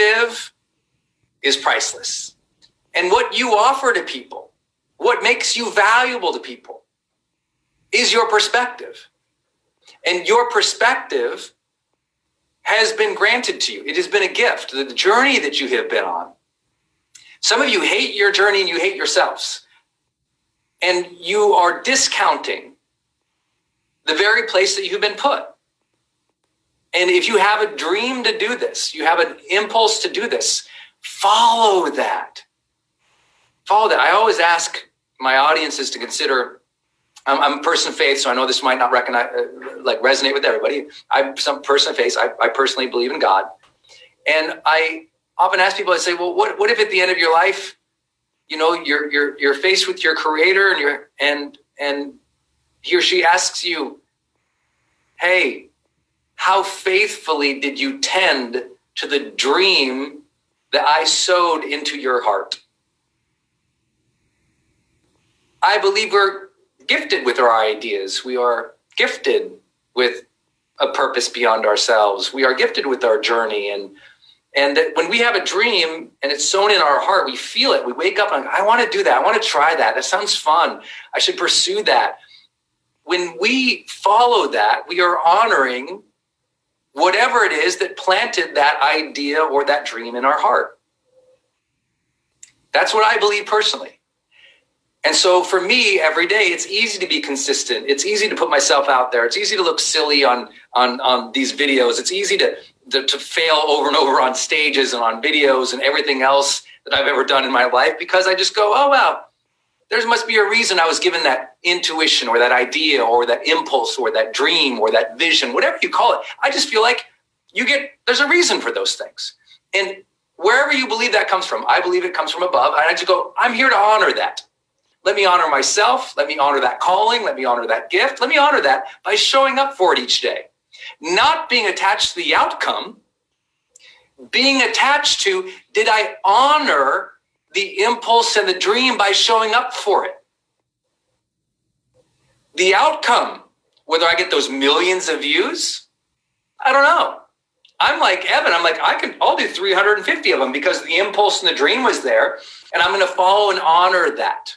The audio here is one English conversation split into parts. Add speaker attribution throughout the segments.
Speaker 1: perspective is priceless. And what you offer to people, what makes you valuable to people, is your perspective. And your perspective has been granted to you. It has been a gift, the journey that you have been on. Some of you hate your journey and you hate yourselves. And you are discounting the very place that you've been put. And if you have a dream to do this, you have an impulse to do this, follow that. Follow that. I always ask my audiences to consider. I'm, I'm a person of faith, so I know this might not recognize, uh, like resonate with everybody. I'm some person of faith. I, I personally believe in God, and I often ask people. I say, "Well, what what if at the end of your life, you know, you're you're you're faced with your Creator, and you're and and he or she asks you, "Hey, how faithfully did you tend to the dream that I sowed into your heart? I believe we're gifted with our ideas. We are gifted with a purpose beyond ourselves. We are gifted with our journey and and that when we have a dream and it's sown in our heart, we feel it. We wake up and I want to do that. I want to try that. That sounds fun. I should pursue that. When we follow that, we are honoring whatever it is that planted that idea or that dream in our heart. That's what I believe personally. And so for me, every day, it's easy to be consistent. It's easy to put myself out there. It's easy to look silly on, on, on these videos. It's easy to, to, to fail over and over on stages and on videos and everything else that I've ever done in my life because I just go, oh, wow, there must be a reason I was given that intuition or that idea or that impulse or that dream or that vision, whatever you call it. I just feel like you get, there's a reason for those things. And wherever you believe that comes from, I believe it comes from above. And I just go, I'm here to honor that. Let me honor myself. Let me honor that calling. Let me honor that gift. Let me honor that by showing up for it each day. Not being attached to the outcome, being attached to, did I honor the impulse and the dream by showing up for it. The outcome, whether I get those millions of views, I don't know. I'm like Evan. I'm like, I can, I'll do 350 of them because the impulse and the dream was there. And I'm going to follow and honor that.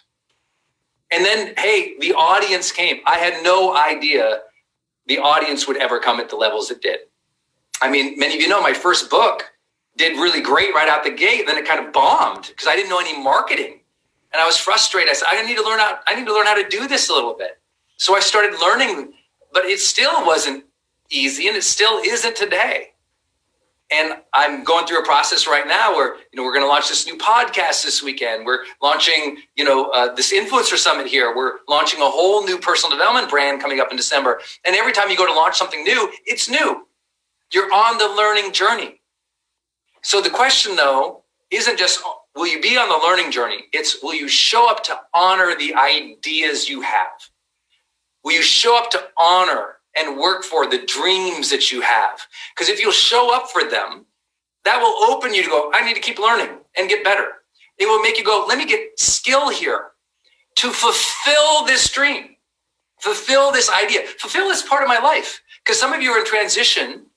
Speaker 1: And then, hey, the audience came. I had no idea the audience would ever come at the levels it did. I mean, many of you know my first book did really great right out the gate. Then it kind of bombed because I didn't know any marketing, and I was frustrated. I said, I need to learn how. I need to learn how to do this a little bit. So I started learning, but it still wasn't easy, and it still isn't today. And I'm going through a process right now where you know we're going to launch this new podcast this weekend. We're launching you know uh, this influencer summit here. We're launching a whole new personal development brand coming up in December. And every time you go to launch something new, it's new. You're on the learning journey. So the question though isn't just will you be on the learning journey? It's will you show up to honor the ideas you have? Will you show up to honor and work for the dreams that you have? Because if you'll show up for them, that will open you to go, I need to keep learning and get better. It will make you go, let me get skill here to fulfill this dream, fulfill this idea, fulfill this part of my life. Because some of you are in transition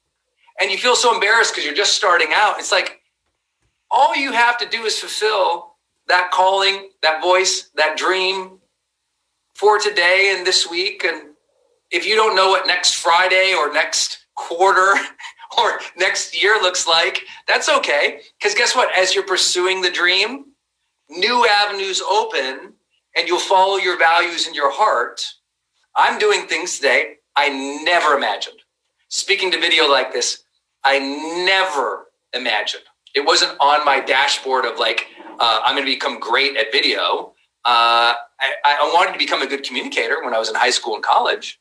Speaker 1: and you feel so embarrassed because you're just starting out. It's like all you have to do is fulfill that calling, that voice, that dream for today and this week. And if you don't know what next Friday or next quarter or next year looks like, that's okay. Because guess what? As you're pursuing the dream, new avenues open and you'll follow your values in your heart. I'm doing things today I never imagined. Speaking to video like this, I never imagined. It wasn't on my dashboard of like, uh, I'm going to become great at video. Uh, I, I wanted to become a good communicator when I was in high school and college.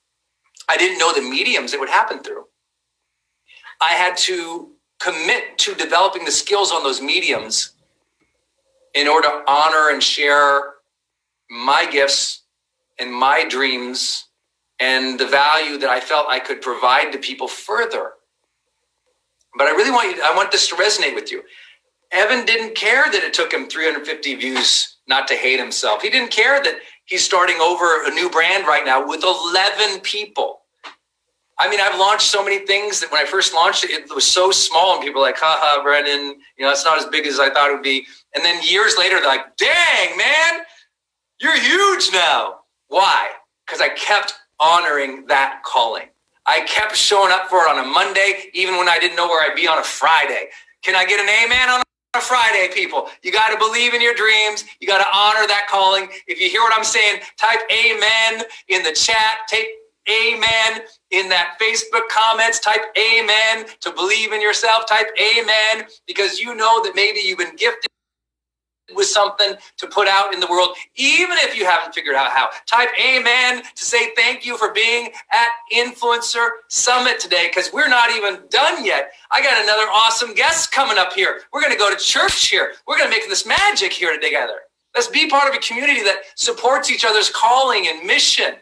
Speaker 1: I didn't know the mediums it would happen through. I had to commit to developing the skills on those mediums in order to honor and share my gifts and my dreams and the value that I felt I could provide to people further. But I really want you, I want this to resonate with you. Evan didn't care that it took him 350 views not to hate himself. He didn't care that he's starting over a new brand right now with 11 people. I mean, I've launched so many things that when I first launched it, it was so small, and people were like, haha, Brendon, you know, it's not as big as I thought it would be. And then years later, they're like, dang, man, you're huge now. Why? Because I kept honoring that calling. I kept showing up for it on a Monday, even when I didn't know where I'd be on a Friday. Can I get an amen on a Friday, people? You got to believe in your dreams. You got to honor that calling. If you hear what I'm saying, type amen in the chat. Take amen in that Facebook comments. Type amen to believe in yourself. Type amen because you know that maybe you've been gifted with something to put out in the world, even if you haven't figured out how. Type amen to say thank you for being at Influencer Summit today because we're not even done yet. I got another awesome guest coming up here. We're going to go to church here. We're going to make this magic here together. Let's be part of a community that supports each other's calling and mission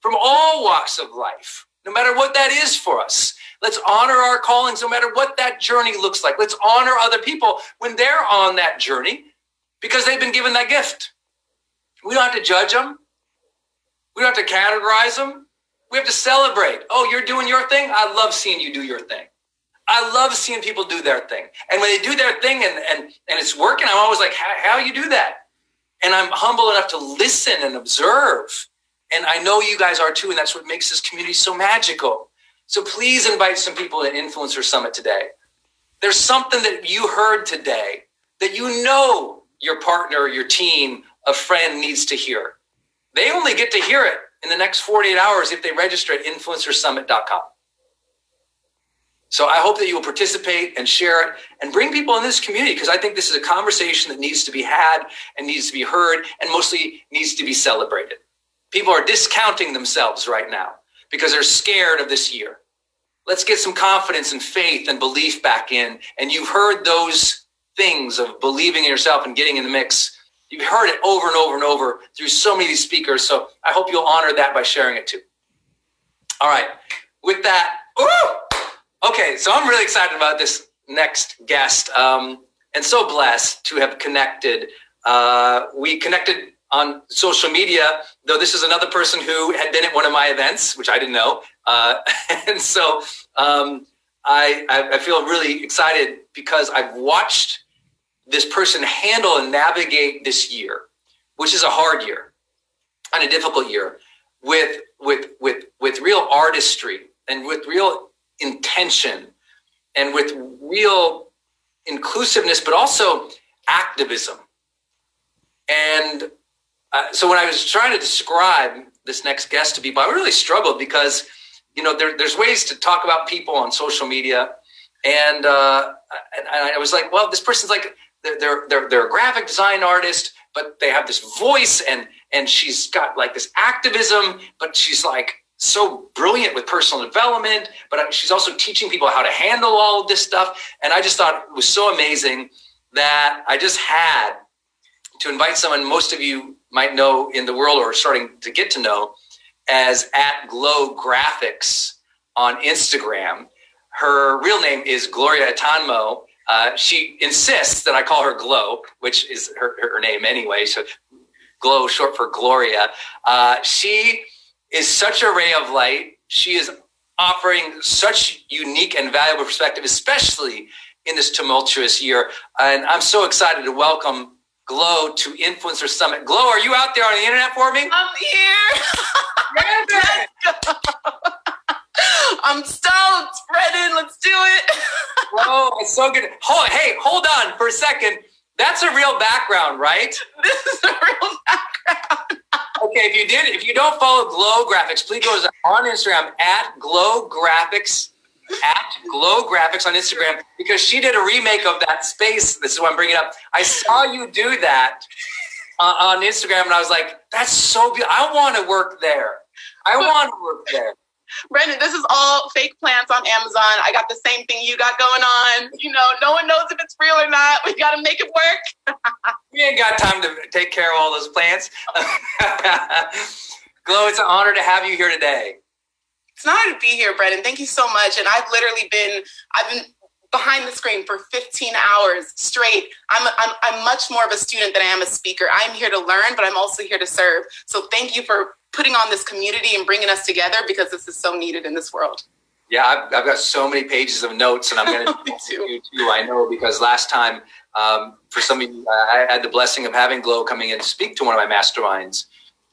Speaker 1: from all walks of life, no matter what that is for us. Let's honor our callings, no matter what that journey looks like. Let's honor other people when they're on that journey because they've been given that gift. We don't have to judge them. We don't have to categorize them. We have to celebrate. Oh, you're doing your thing? I love seeing you do your thing. I love seeing people do their thing. And when they do their thing and, and, and it's working, I'm always like, how, you do that? And I'm humble enough to listen and observe. And I know you guys are too. And that's what makes this community so magical. So please invite some people to Influencer Summit today. There's something that you heard today that you know your partner, your team, a friend needs to hear. They only get to hear it in the next 48 hours if they register at influencersummit.com. So I hope that you will participate and share it and bring people in this community because I think this is a conversation that needs to be had and needs to be heard and mostly needs to be celebrated. People are discounting themselves right now because they're scared of this year. Let's get some confidence and faith and belief back in. And you've heard those things of believing in yourself and getting in the mix. You've heard it over and over and over through so many of these speakers. So I hope you'll honor that by sharing it too. All right. With that, ooh, okay. So I'm really excited about this next guest um, and so blessed to have connected. Uh, we connected on social media, though this is another person who had been at one of my events, which I didn't know. Uh, and so um, I, I feel really excited because I've watched this person handle and navigate this year, which is a hard year and a difficult year, with with with with real artistry and with real intention and with real inclusiveness, but also activism. And uh, so when I was trying to describe this next guest to people, I really struggled because you know there, there's ways to talk about people on social media, and, uh, and I was like, well, this person's like they're, they're, they're a graphic design artist, but they have this voice and, and she's got like this activism, but she's like so brilliant with personal development, but she's also teaching people how to handle all this stuff. And I just thought it was so amazing that I just had to invite someone most of you might know in the world or starting to get to know as at Glow Graphics on Instagram. Her real name is Gloria Atanmo, uh, she insists that I call her Glow, which is her, her name anyway. So Glow, short for Gloria. Uh, she is such a ray of light. She is offering such unique and valuable perspective, especially in this tumultuous year. And I'm so excited to welcome Glow to Influencer Summit. Glow, are you out there on the internet for me?
Speaker 2: I'm here. I'm stoked. Brendon, let's do it.
Speaker 1: oh, it's so good. Hold, hey, hold on for a second. That's a real background, right?
Speaker 2: This is a real background.
Speaker 1: okay, if you did, if you don't follow Glow Graphics, please go on Instagram at Glow Graphics at Glow Graphics on Instagram because she did a remake of that space. This is why I'm bringing it up. I saw you do that uh, on Instagram, and I was like, "That's so beautiful. I want to work there. I want to work there."
Speaker 2: Brendon, this is all fake plants on Amazon. I got the same thing you got going on. You know, no one knows if it's real or not. We got to make it work.
Speaker 1: we ain't got time to take care of all those plants. Glow, it's an honor to have you here today.
Speaker 2: It's an honor to be here, Brendon. Thank you so much. And I've literally been, I've been behind the screen for 15 hours straight. I'm, I'm, I'm much more of a student than I am a speaker. I'm here to learn, but I'm also here to serve. So thank you for putting on this community and bringing us together because this is so needed in this world.
Speaker 1: Yeah, I've, I've got so many pages of notes, and I'm going to do you too. I know because last time, um, for some of you, I had the blessing of having Glow coming in to speak to one of my masterminds,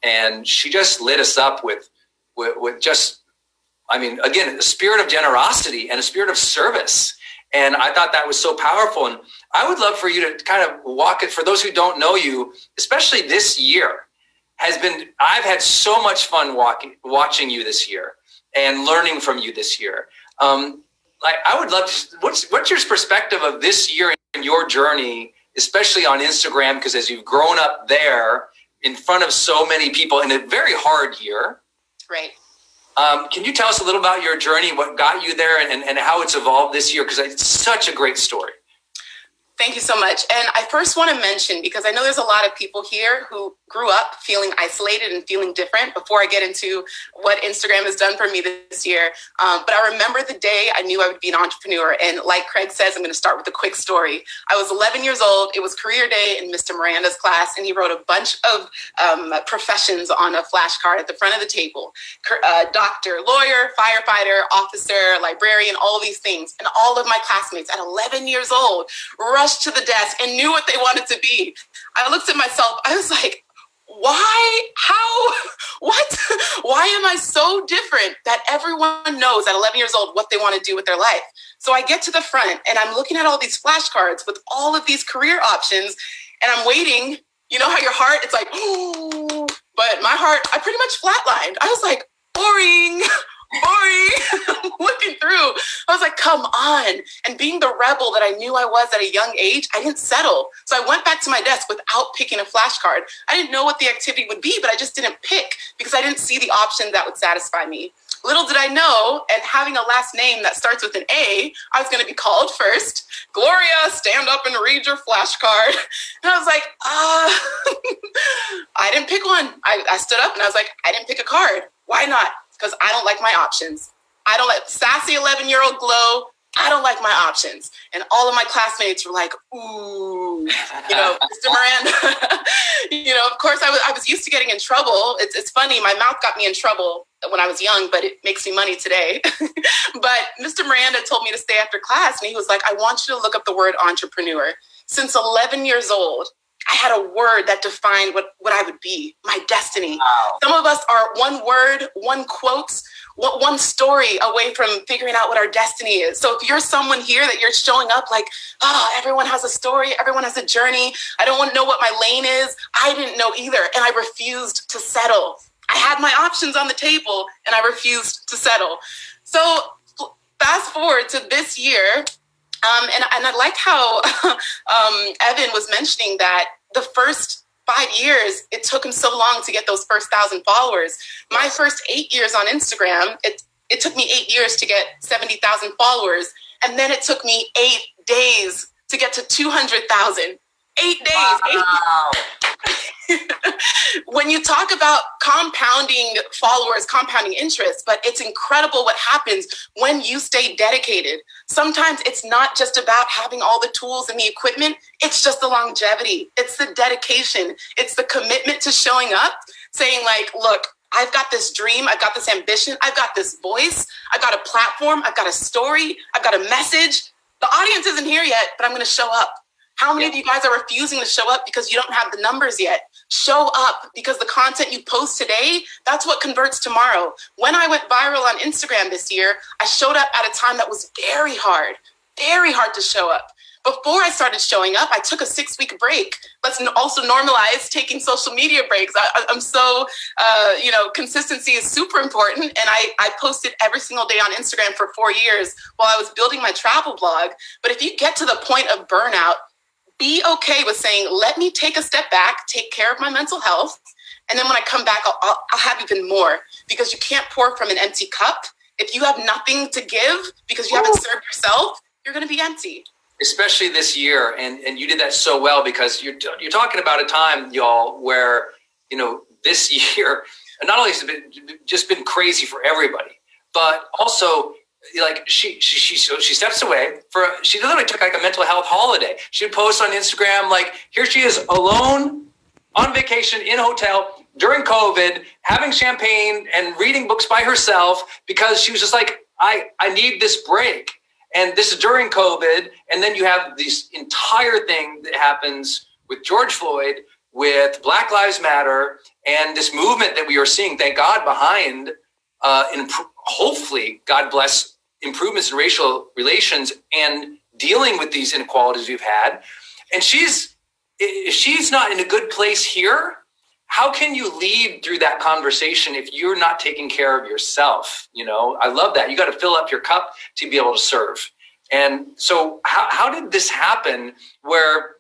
Speaker 1: and she just lit us up with, with, with just, I mean, again, a spirit of generosity and a spirit of service. And I thought that was so powerful. And I would love for you to kind of walk it for those who don't know you, especially this year has been I've had so much fun walking watching you this year and learning from you this year. Um, like I would love to, what's what's your perspective of this year and your journey, especially on Instagram, because as you've grown up there in front of so many people in a very hard year.
Speaker 2: Right.
Speaker 1: Um, can you tell us a little about your journey, what got you there, and, and how it's evolved this year? Because it's such a great story.
Speaker 2: Thank you so much. And I first want to mention, because I know there's a lot of people here who grew up feeling isolated and feeling different before I get into what Instagram has done for me this year. Um, but I remember the day I knew I would be an entrepreneur. And like Craig says, I'm going to start with a quick story. I was 11 years old. It was career day in Mr. Miranda's class, and he wrote a bunch of um, professions on a flashcard at the front of the table uh, doctor, lawyer, firefighter, officer, librarian, all these things. And all of my classmates at 11 years old rushed to the desk and knew what they wanted to be. I looked at myself, I was like, why how what? Why am i so different that everyone knows at 11 years old what they want to do with their life? So i get to the front and i'm looking at all these flashcards with all of these career options and i'm waiting. You know how your heart it's like oh but my heart i pretty much flatlined. I was like boring boring looking through. I was like come on. And being the rebel that i knew i was at a young age i didn't settle. So i went back to my desk without picking a flashcard. I didn't know what the activity would be but i just didn't pick because i didn't see the option that would satisfy me. Little did i know and having a last name that starts with an a i was going to be called first. Gloria stand up and read your flashcard. And i was like uh i didn't pick one. I, I stood up and i was like i didn't pick a card. Why not because I don't like my options. I don't like sassy 11 year old glow. I don't like my options. And all of my classmates were like, ooh, you know, Mr. Miranda. you know, of course, I was, I was used to getting in trouble. It's, it's funny, my mouth got me in trouble when I was young, but it makes me money today. but Mr. Miranda told me to stay after class, and he was like, I want you to look up the word entrepreneur. Since 11 years old, I had a word that defined what, what I would be, my destiny. Wow. Some of us are one word, one quote, one story away from figuring out what our destiny is. So if you're someone here that you're showing up like, oh, everyone has a story, everyone has a journey. I don't want to know what my lane is. I didn't know either. And I refused to settle. I had my options on the table and I refused to settle. So fast forward to this year, um, and, and I like how um, Evan was mentioning that the first five years, it took him so long to get those first thousand followers. My first eight years on Instagram, it, it took me eight years to get 70,000 followers. And then it took me eight days to get to 200,000. Eight days. Wow. Eight, when you talk about compounding followers, compounding interest, but it's incredible what happens when you stay dedicated. Sometimes it's not just about having all the tools and the equipment, it's just the longevity, it's the dedication, it's the commitment to showing up, saying, like, look, I've got this dream, I've got this ambition, I've got this voice, I've got a platform, I've got a story, I've got a message. The audience isn't here yet, but I'm going to show up. How many yeah. of you guys are refusing to show up because you don't have the numbers yet? Show up because the content you post today, that's what converts tomorrow. When I went viral on Instagram this year, I showed up at a time that was very hard, very hard to show up. Before I started showing up, I took a six week break. Let's also normalize taking social media breaks. I, am so, uh, you know, consistency is super important. And I, I posted every single day on Instagram for four years while I was building my travel blog. But if you get to the point of burnout, be okay with saying, let me take a step back, take care of my mental health. And then when I come back, I'll, I'll, I'll have even more because you can't pour from an empty cup. If you have nothing to give because you haven't served yourself, you're going to be empty.
Speaker 1: Especially this year. And, and you did that so well because you're, you're talking about a time, y'all, where, you know, this year, not only has it been, just been crazy for everybody, but also like she she she so she steps away for she literally took like a mental health holiday. She would post on Instagram like here she is alone on vacation in a hotel during COVID, having champagne and reading books by herself because she was just like I I need this break. And this is during COVID, and then you have this entire thing that happens with George Floyd, with Black Lives Matter, and this movement that we are seeing, thank God, behind, uh, and hopefully, God bless improvements in racial relations and dealing with these inequalities we've had. And she's if she's not in a good place here, how can you lead through that conversation if you're not taking care of yourself? You know, I love that. You got to fill up your cup to be able to serve. And so, how, how did this happen where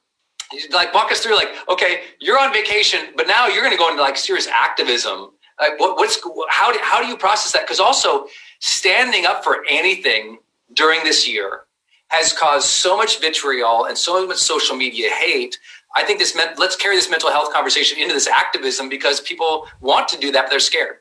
Speaker 1: like walk us through like okay you're on vacation but now you're going to go into like serious activism like what, what's how do, how do you process that because also standing up for anything during this year has caused so much vitriol and so much social media hate. I think this meant let's carry this mental health conversation into this activism because people want to do that, but they're scared.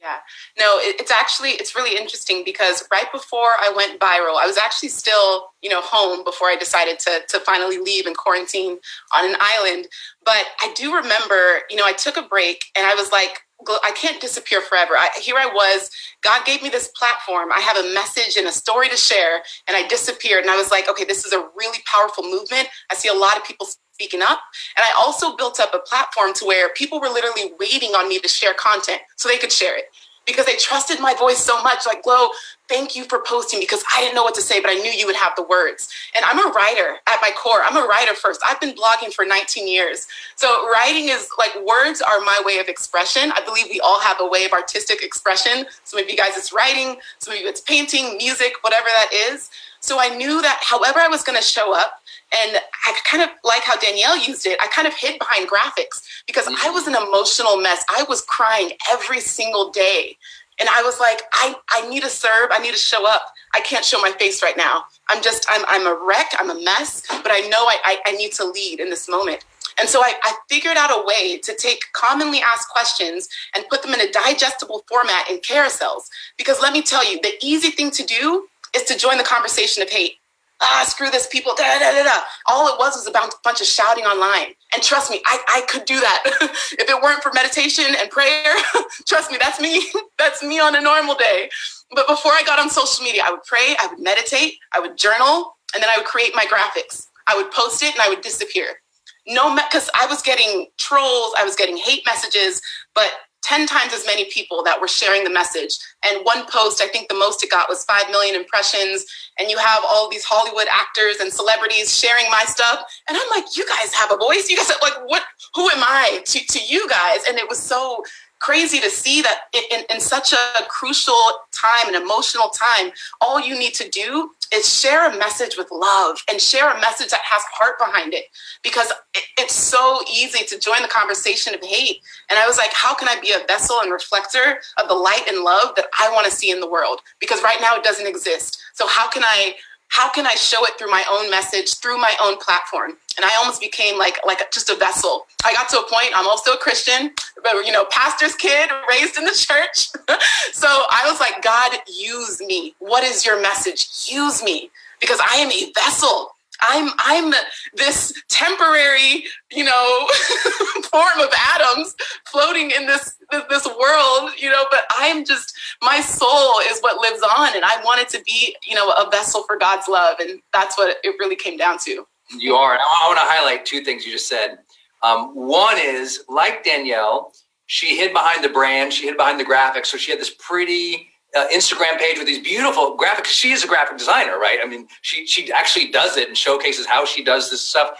Speaker 2: Yeah, no, it, it's actually it's really interesting because right before I went viral, I was actually still you know home before I decided to to finally leave and quarantine on an island. But I do remember, you know, I took a break and I was like, I can't disappear forever. I, here I was. God gave me this platform. I have a message and a story to share, and I disappeared. And I was like, okay, this is a really powerful movement. I see a lot of people speaking up. And I also built up a platform to where people were literally waiting on me to share content so they could share it because they trusted my voice so much. Like, Glo, thank you for posting because I didn't know what to say, but I knew you would have the words. And I'm a writer at my core. I'm a writer first. I've been blogging for 19 years. So writing is like words are my way of expression. I believe we all have a way of artistic expression. Some of you guys it's writing, some of you it's painting, music, whatever that is. So I knew that however I was going to show up, and I kind of like how Danielle used it. I kind of hid behind graphics because I was an emotional mess. I was crying every single day. And I was like, I, I need to serve. I need to show up. I can't show my face right now. I'm just, I'm, I'm a wreck. I'm a mess, but I know I, I, I need to lead in this moment. And so I, I, figured out a way to take commonly asked questions and put them in a digestible format in carousels. Because let me tell you, the easy thing to do is to join the conversation of hate ah, screw this people, da da da da. All it was was about a bunch of shouting online. And trust me, I, I could do that. if it weren't for meditation and prayer, trust me, that's me. that's me on a normal day. But before I got on social media, I would pray, I would meditate, I would journal, and then I would create my graphics. I would post it and I would disappear. No, because I was getting trolls, I was getting hate messages, but 10 times as many people that were sharing the message. And one post, I think the most it got was 5 million impressions. And you have all these Hollywood actors and celebrities sharing my stuff. And I'm like, you guys have a voice. You guys are like, what, who am I to, to you guys? And it was so crazy to see that in, in such a crucial time, an emotional time, all you need to do is share a message with love and share a message that has heart behind it because it, it's so easy to join the conversation of hate. And I was like, how can I be a vessel and reflector of the light and love that I want to see in the world? Because right now it doesn't exist. So how can I how can I show it through my own message, through my own platform? And I almost became like like just a vessel. I got to a point. I'm also a Christian, but you know, pastor's kid, raised in the church. so I was like, God, use me. What is your message? Use me because I am a vessel. I'm I'm this temporary, you know, form of atoms floating in this this world, you know, but I'm just my soul is what lives on and I wanted to be, you know, a vessel for God's love and that's what it really came down to.
Speaker 1: You are. And I want to highlight two things you just said. Um, one is like Danielle, she hid behind the brand, she hid behind the graphics, so she had this pretty uh, Instagram page with these beautiful graphics. She is a graphic designer, right? I mean, she she actually does it and showcases how she does this stuff.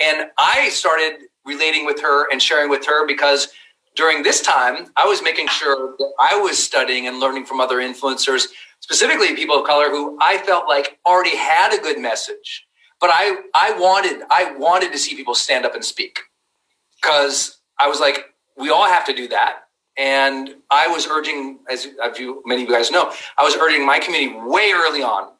Speaker 1: And I started relating with her and sharing with her because during this time, I was making sure that I was studying and learning from other influencers, specifically people of color who I felt like already had a good message. But I I wanted I wanted to see people stand up and speak because I was like, we all have to do that. And I was urging, as you, many of you guys know, I was urging my community way early on,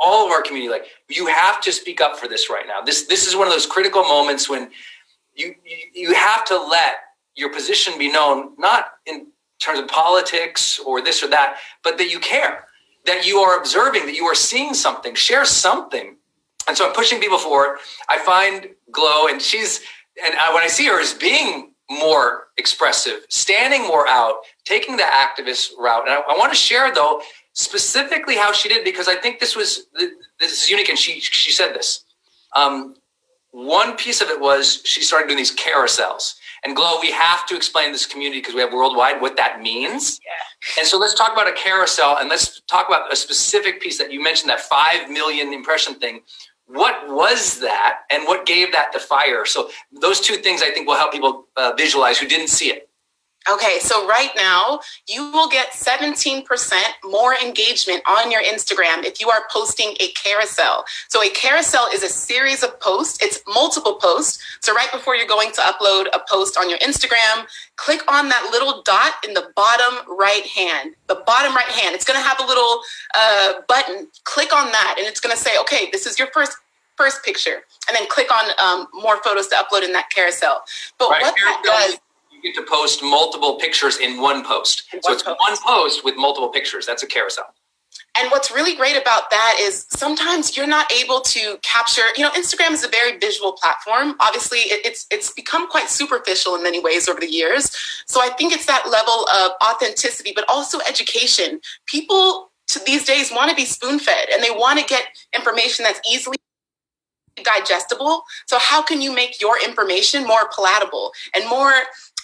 Speaker 1: all of our community, like you have to speak up for this right now. This this is one of those critical moments when you you, you have to let your position be known, not in terms of politics or this or that, but that you care that you are observing, that you are seeing something. Share something. And so I'm pushing people forward. I find Glow, and she's, and I, when I see her, as being more expressive, standing more out, taking the activist route. And I, I want to share, though, specifically how she did, because I think this was, this is unique. And she, she said this. Um, one piece of it was she started doing these carousels. And Glow, we have to explain this community because we have worldwide what that means. Yeah. And so let's talk about a carousel and let's talk about a specific piece that you mentioned, that 5 million impression thing. What was that and what gave that the fire? So those two things I think will help people uh, visualize who didn't see it.
Speaker 2: Okay, so right now you will get 17% more engagement on your Instagram if you are posting a carousel. So a carousel is a series of posts, it's multiple posts. So right before you're going to upload a post on your Instagram, click on that little dot in the bottom right hand. The bottom right hand, it's going to have a little uh, button. Click on that and it's going to say, okay, this is your first first picture and then click on um, more photos to upload in that carousel. But right. what that does
Speaker 1: you get to post multiple pictures in one post. In so one it's post. one post with multiple pictures. That's a carousel.
Speaker 2: And what's really great about that is sometimes you're not able to capture, you know, Instagram is a very visual platform. Obviously, it's it's become quite superficial in many ways over the years. So I think it's that level of authenticity, but also education. People these days want to be spoon fed and they want to get information that's easily digestible. So how can you make your information more palatable and more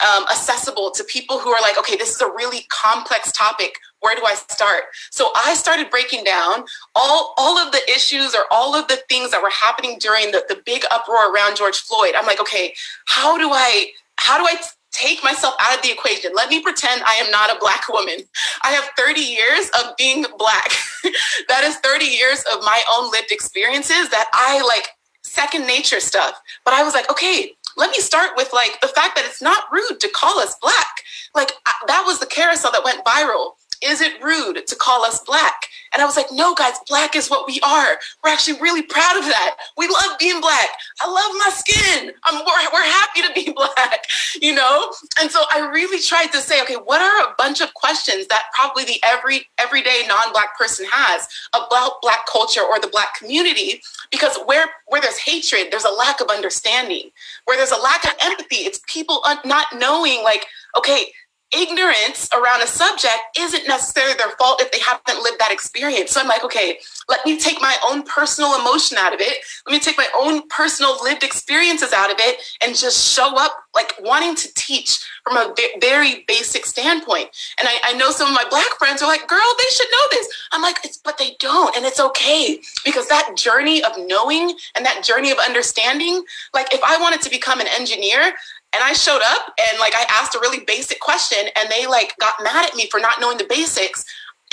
Speaker 2: um, accessible to people who are like, okay, this is a really complex topic. Where do I start? So I started breaking down all, all of the issues or all of the things that were happening during the, the big uproar around George Floyd. I'm like, okay, how do I, how do I take myself out of the equation. Let me pretend I am not a black woman. I have 30 years of being black. that is 30 years of my own lived experiences that I like second nature stuff. But I was like, okay, let me start with like the fact that it's not rude to call us black. Like that was the carousel that went viral. Is it rude to call us black? And I was like, no, guys, black is what we are. We're actually really proud of that. We love being black. I love my skin. I'm, we're, we're happy to be black, you know? And so I really tried to say, okay, what are a bunch of questions that probably the every everyday non-black person has about black culture or the black community? Because where, where there's hatred, there's a lack of understanding. Where there's a lack of empathy, it's people not knowing, like, okay, ignorance around a subject isn't necessarily their fault if they haven't lived that experience. So I'm like, okay, let me take my own personal emotion out of it. Let me take my own personal lived experiences out of it and just show up like wanting to teach from a very basic standpoint. And I, I know some of my black friends are like, girl, they should know this. I'm like, it's, but they don't. And it's okay because that journey of knowing and that journey of understanding, like if I wanted to become an engineer, and I showed up and like I asked a really basic question and they like got mad at me for not knowing the basics.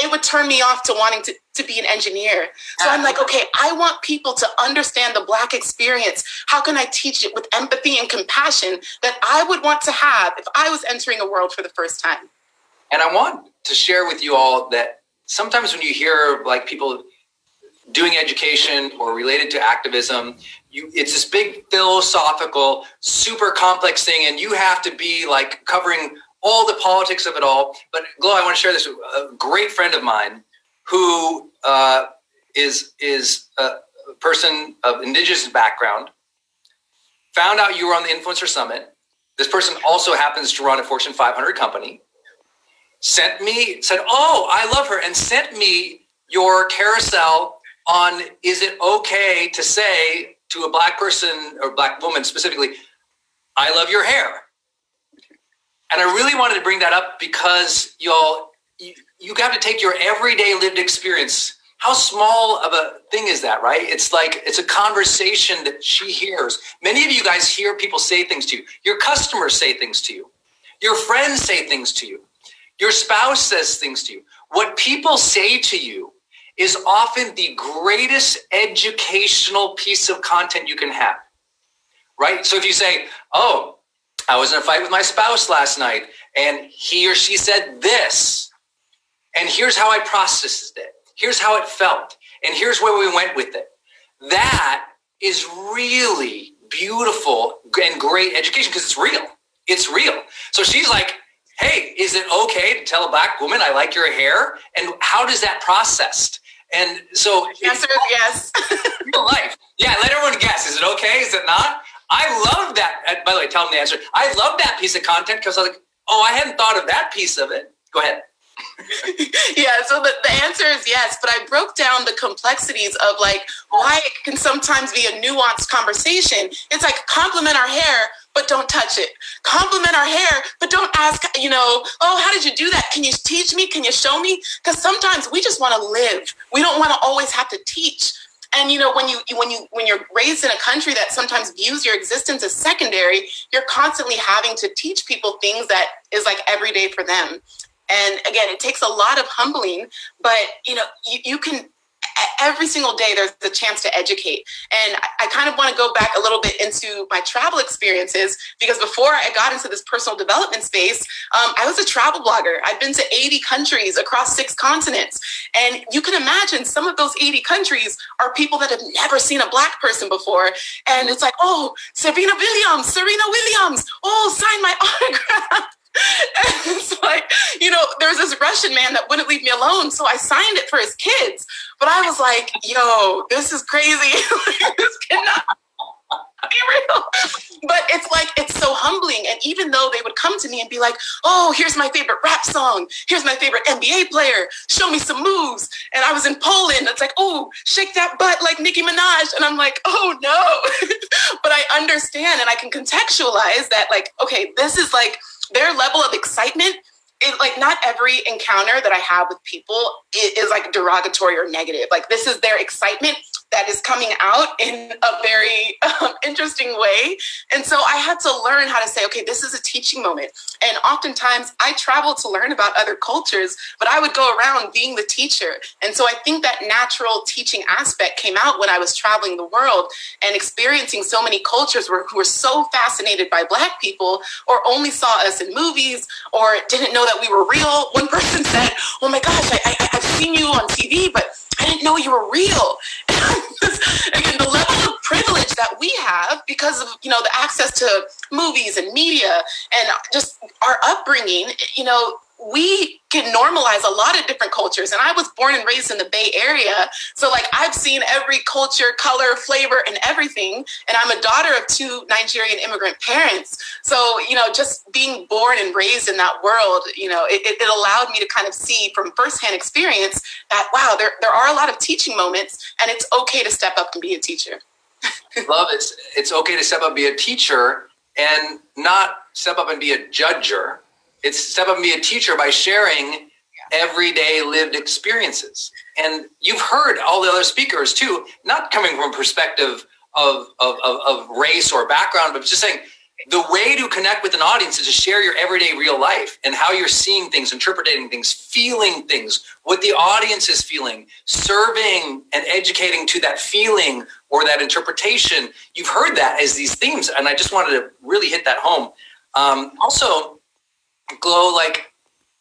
Speaker 2: It would turn me off to wanting to, to be an engineer. So I'm like, okay, I want people to understand the Black experience. How can I teach it with empathy and compassion that I would want to have if I was entering a world for the first time?
Speaker 1: And I want to share with you all that sometimes when you hear like people doing education or related to activism, you it's this big philosophical, super complex thing, and you have to be like covering all the politics of it all. But Glow, I want to share this. A great friend of mine who uh, is is a person of indigenous background found out you were on the influencer summit. This person also happens to run a Fortune 500 company. Sent me said, "Oh, I love her," and sent me your carousel on is it okay to say to a black person or black woman specifically, I love your hair. And I really wanted to bring that up because y'all, you, you got to take your everyday lived experience. How small of a thing is that, right? It's like it's a conversation that she hears. Many of you guys hear people say things to you. Your customers say things to you. Your friends say things to you. Your spouse says things to you. What people say to you is often the greatest educational piece of content you can have. Right? So if you say, oh, I was in a fight with my spouse last night and he or she said this, and here's how I processed it, here's how it felt, and here's where we went with it. That is really beautiful and great education because it's real. It's real. So she's like, hey, is it okay to tell a black woman I like your hair? And how does that processed? And so
Speaker 2: answer is yes.
Speaker 1: real life. Yeah, let everyone guess. Is it okay? Is it not? I love that. By the way, tell them the answer. I love that piece of content because I was like, oh, I hadn't thought of that piece of it. Go ahead.
Speaker 2: yeah, so the, the answer is yes, but I broke down the complexities of like why it can sometimes be a nuanced conversation. It's like compliment our hair, but don't touch it. Compliment our hair, but don't ask, you know, oh, how did you do that? Can you teach me? Can you show me? Because sometimes we just want to live. We don't want to always have to teach. And you know, when you when you when you're raised in a country that sometimes views your existence as secondary, you're constantly having to teach people things that is like every day for them. And again, it takes a lot of humbling, but you know, you, you can every single day there's a chance to educate. And I, kind of want to go back a little bit into my travel experiences because before I got into this personal development space, um, I was a travel blogger. I've been to 80 countries across six continents. And you can imagine some of those 80 countries are people that have never seen a black person before. And it's like, oh, Serena Williams, Serena Williams, oh, sign my autograph it's like, you know, there's this Russian man that wouldn't leave me alone. So I signed it for his kids. But I was like, yo, this is crazy. this cannot be real. But it's like, it's so humbling. And even though they would come to me and be like, oh, here's my favorite rap song. Here's my favorite NBA player. Show me some moves. And I was in Poland. It's like, oh, shake that butt like Nicki Minaj. And I'm like, oh no. but I understand and I can contextualize that, like, okay, this is like, their level of excitement it, like not every encounter that I have with people is, is, like derogatory or negative. Like this is their excitement that is coming out in a very um, interesting way. And so I had to learn how to say, okay, this is a teaching moment. And oftentimes I traveled to learn about other cultures, but I would go around being the teacher. And so I think that natural teaching aspect came out when I was traveling the world and experiencing so many cultures where, who were so fascinated by Black people or only saw us in movies or didn't know that we were real. One person said, oh my gosh, I, I, I've seen you on TV, but I didn't know you were real. Again, the level of privilege that we have because of you know the access to movies and media and just our upbringing, you know, we can normalize a lot of different cultures. And I was born and raised in the Bay Area. So, like, I've seen every culture, color, flavor, and everything. And I'm a daughter of two Nigerian immigrant parents. So, you know, just being born and raised in that world, you know, it, it allowed me to kind of see from firsthand experience that, wow, there, there are a lot of teaching moments, and it's okay to step up and be a teacher.
Speaker 1: Love it. It's okay to step up and be a teacher and not step up and be a judger it's step up and be a teacher by sharing everyday lived experiences. And you've heard all the other speakers too, not coming from a perspective of, of, of, of race or background, but just saying the way to connect with an audience is to share your everyday real life and how you're seeing things, interpreting things, feeling things, what the audience is feeling, serving and educating to that feeling or that interpretation. You've heard that as these themes, and I just wanted to really hit that home. Um, also, Glow, like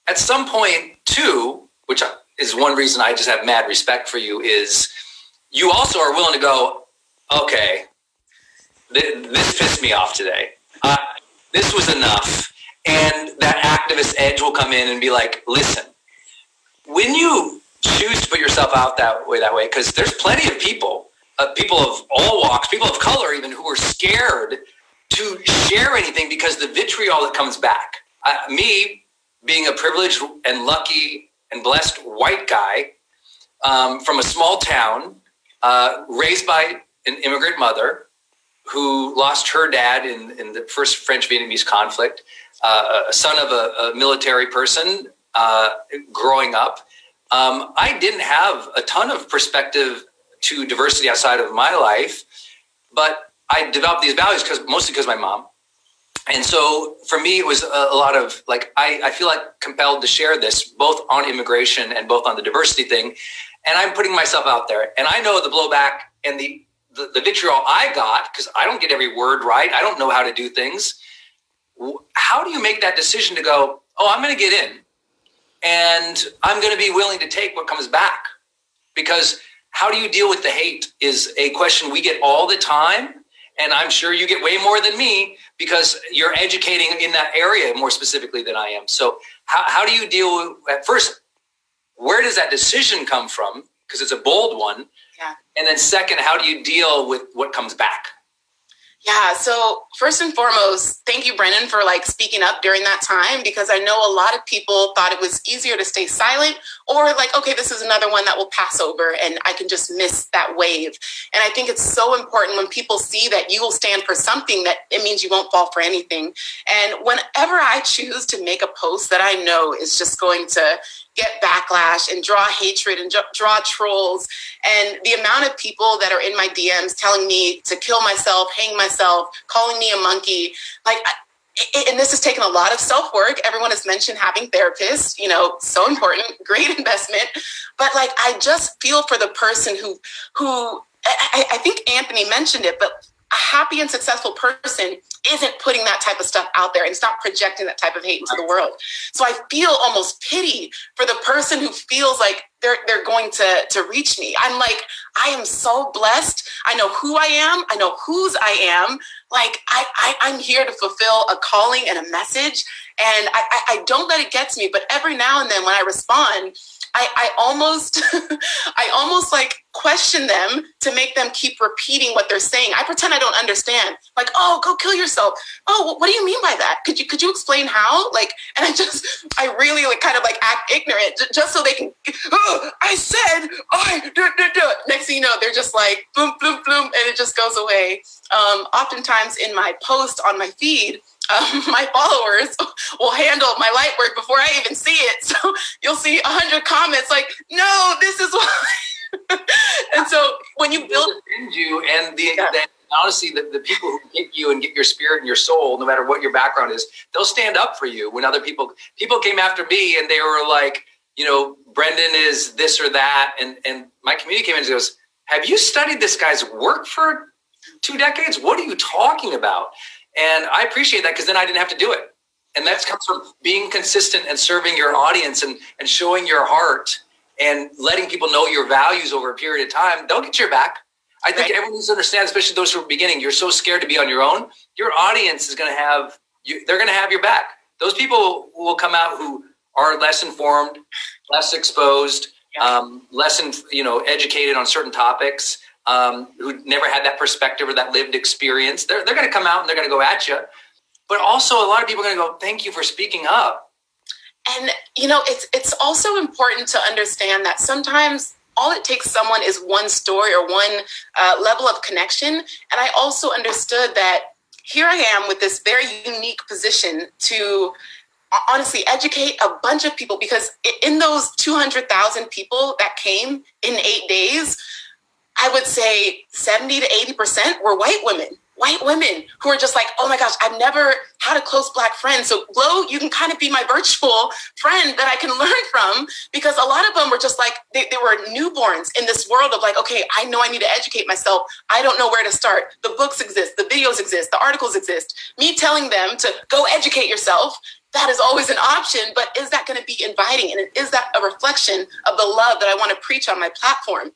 Speaker 1: at some point too, which is one reason I just have mad respect for you, is you also are willing to go, okay, th- this pissed me off today. Uh, this was enough. And that activist edge will come in and be like, listen, when you choose to put yourself out that way, that way, because there's plenty of people, uh, people of all walks, people of color even, who are scared to share anything because the vitriol that comes back me being a privileged and lucky and blessed white guy um, from a small town, uh, raised by an immigrant mother who lost her dad in, in the first French Vietnamese conflict, uh, a son of a, a military person uh, growing up. Um, I didn't have a ton of perspective to diversity outside of my life, but I developed these values because mostly because my mom and so for me, it was a, lot of like, I, I feel like compelled to share this both on immigration and both on the diversity thing. And I'm putting myself out there. And I know the blowback and the, the, the vitriol I got, because I don't get every word right. I don't know how to do things. How do you make that decision to go, oh, I'm going to get in and I'm going to be willing to take what comes back? Because how do you deal with the hate is a question we get all the time And I'm sure you get way more than me because you're educating in that area more specifically than I am. So, how, how do you deal with, at first, where does that decision come from? Because it's a bold one.
Speaker 2: Yeah.
Speaker 1: And then, second, how do you deal with what comes back?
Speaker 2: Yeah. So first and foremost, thank you, Brennan, for like speaking up during that time because I know a lot of people thought it was easier to stay silent or like, okay, this is another one that will pass over and I can just miss that wave. And I think it's so important when people see that you will stand for something that it means you won't fall for anything. And whenever I choose to make a post that I know is just going to get backlash and draw hatred and draw trolls. And the amount of people that are in my DMs telling me to kill myself, hang myself, calling me a monkey, like, and this has taken a lot of self work. Everyone has mentioned having therapists, you know, so important, great investment. But like, I just feel for the person who, who I, I think Anthony mentioned it, but a happy and successful person isn't putting that type of stuff out there and stop projecting that type of hate into the world. So I feel almost pity for the person who feels like they're they're going to to reach me. I'm like, I am so blessed. I know who I am. I know whose I am. Like I, I I'm here to fulfill a calling and a message. And I, I, I don't let it get to me. But every now and then when I respond, I, I almost I almost like question them to make them keep repeating what they're saying. I pretend I don't understand. Like, oh, go kill yourself. Oh, what do you mean by that? Could you could you explain how? Like, and I just I really like kind of like act ignorant just so they can. Oh, I said I do do do. Next thing you know, they're just like boom boom boom, and it just goes away. Um, oftentimes in my post on my feed, um, my followers will handle my light work before I even see it. So you'll see a hundred comments like, "No, this is why." and so when you build
Speaker 1: you and the, yeah. the honestly the, the people who get you and get your spirit and your soul no matter what your background is they'll stand up for you when other people people came after me and they were like you know Brendon is this or that and and my community came in and goes have you studied this guy's work for two decades what are you talking about and I appreciate that because then I didn't have to do it. And that comes from being consistent and serving your audience and, and showing your heart and letting people know your values over a period of time. They'll get your back. I think right. everyone needs to understand, especially those who are beginning. You're so scared to be on your own. Your audience is going to have you. They're going to have your back. Those people will come out who are less informed, less exposed, yeah. um, less in, you know educated on certain topics um, who never had that perspective or that lived experience, they're, they're going to come out and they're going to go at you. But also, a lot of people are going to go, "Thank you for speaking up."
Speaker 2: And you know, it's it's also important to understand that sometimes all it takes someone is one story or one uh, level of connection. And I also understood that here I am with this very unique position to honestly educate a bunch of people because in those 200,000 people that came in eight days, I would say 70 to 80% were white women. White women who are just like, oh my gosh, I've never had a close black friend. So, Glow, you can kind of be my virtual friend that I can learn from because a lot of them were just like, they, they were newborns in this world of like, okay, I know I need to educate myself. I don't know where to start. The books exist, the videos exist, the articles exist. Me telling them to go educate yourself that is always an option, but is that going to be inviting? And is that a reflection of the love that I want to preach on my platform?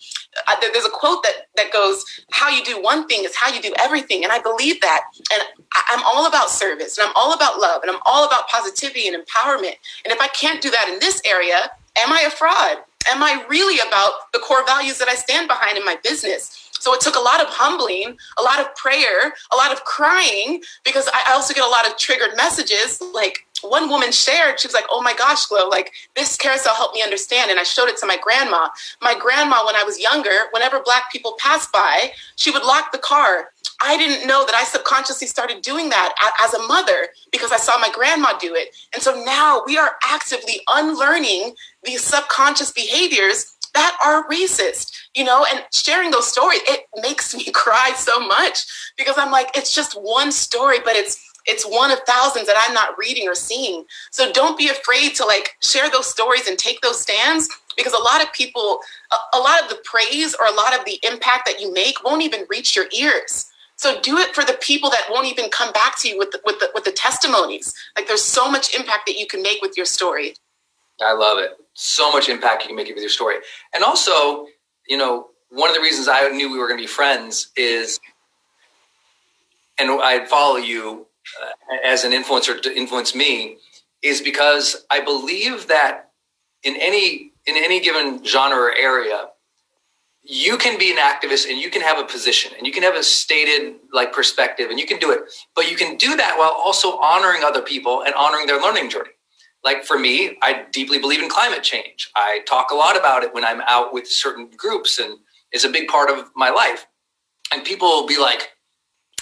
Speaker 2: There's a quote that, that goes, How you do one thing is how you do everything. And I believe that. And I'm all about service and I'm all about love and I'm all about positivity and empowerment. And if I can't do that in this area, am I a fraud? Am I really about the core values that I stand behind in my business? So it took a lot of humbling, a lot of prayer, a lot of crying, because I also get a lot of triggered messages. Like one woman shared, she was like, Oh my gosh, Glow, like this carousel helped me understand. And I showed it to my grandma. My grandma, when I was younger, whenever black people passed by, she would lock the car. I didn't know that I subconsciously started doing that as a mother because I saw my grandma do it. And so now we are actively unlearning these subconscious behaviors that are racist, you know, and sharing those stories, it makes me cry so much because I'm like, it's just one story, but it's it's one of thousands that I'm not reading or seeing. So don't be afraid to like share those stories and take those stands because a lot of people, a, a lot of the praise or a lot of the impact that you make won't even reach your ears. So do it for the people that won't even come back to you with the, with the, with the testimonies. Like there's so much impact that you can make with your story.
Speaker 1: I love it. So much impact you can make with your story. And also, you know, one of the reasons I knew we were going to be friends is and I follow you Uh, as an influencer to influence me is because I believe that in any in any given genre or area, you can be an activist and you can have a position and you can have a stated like perspective and you can do it, but you can do that while also honoring other people and honoring their learning journey. Like for me, I deeply believe in climate change. I talk a lot about it when I'm out with certain groups and it's a big part of my life. And people will be like,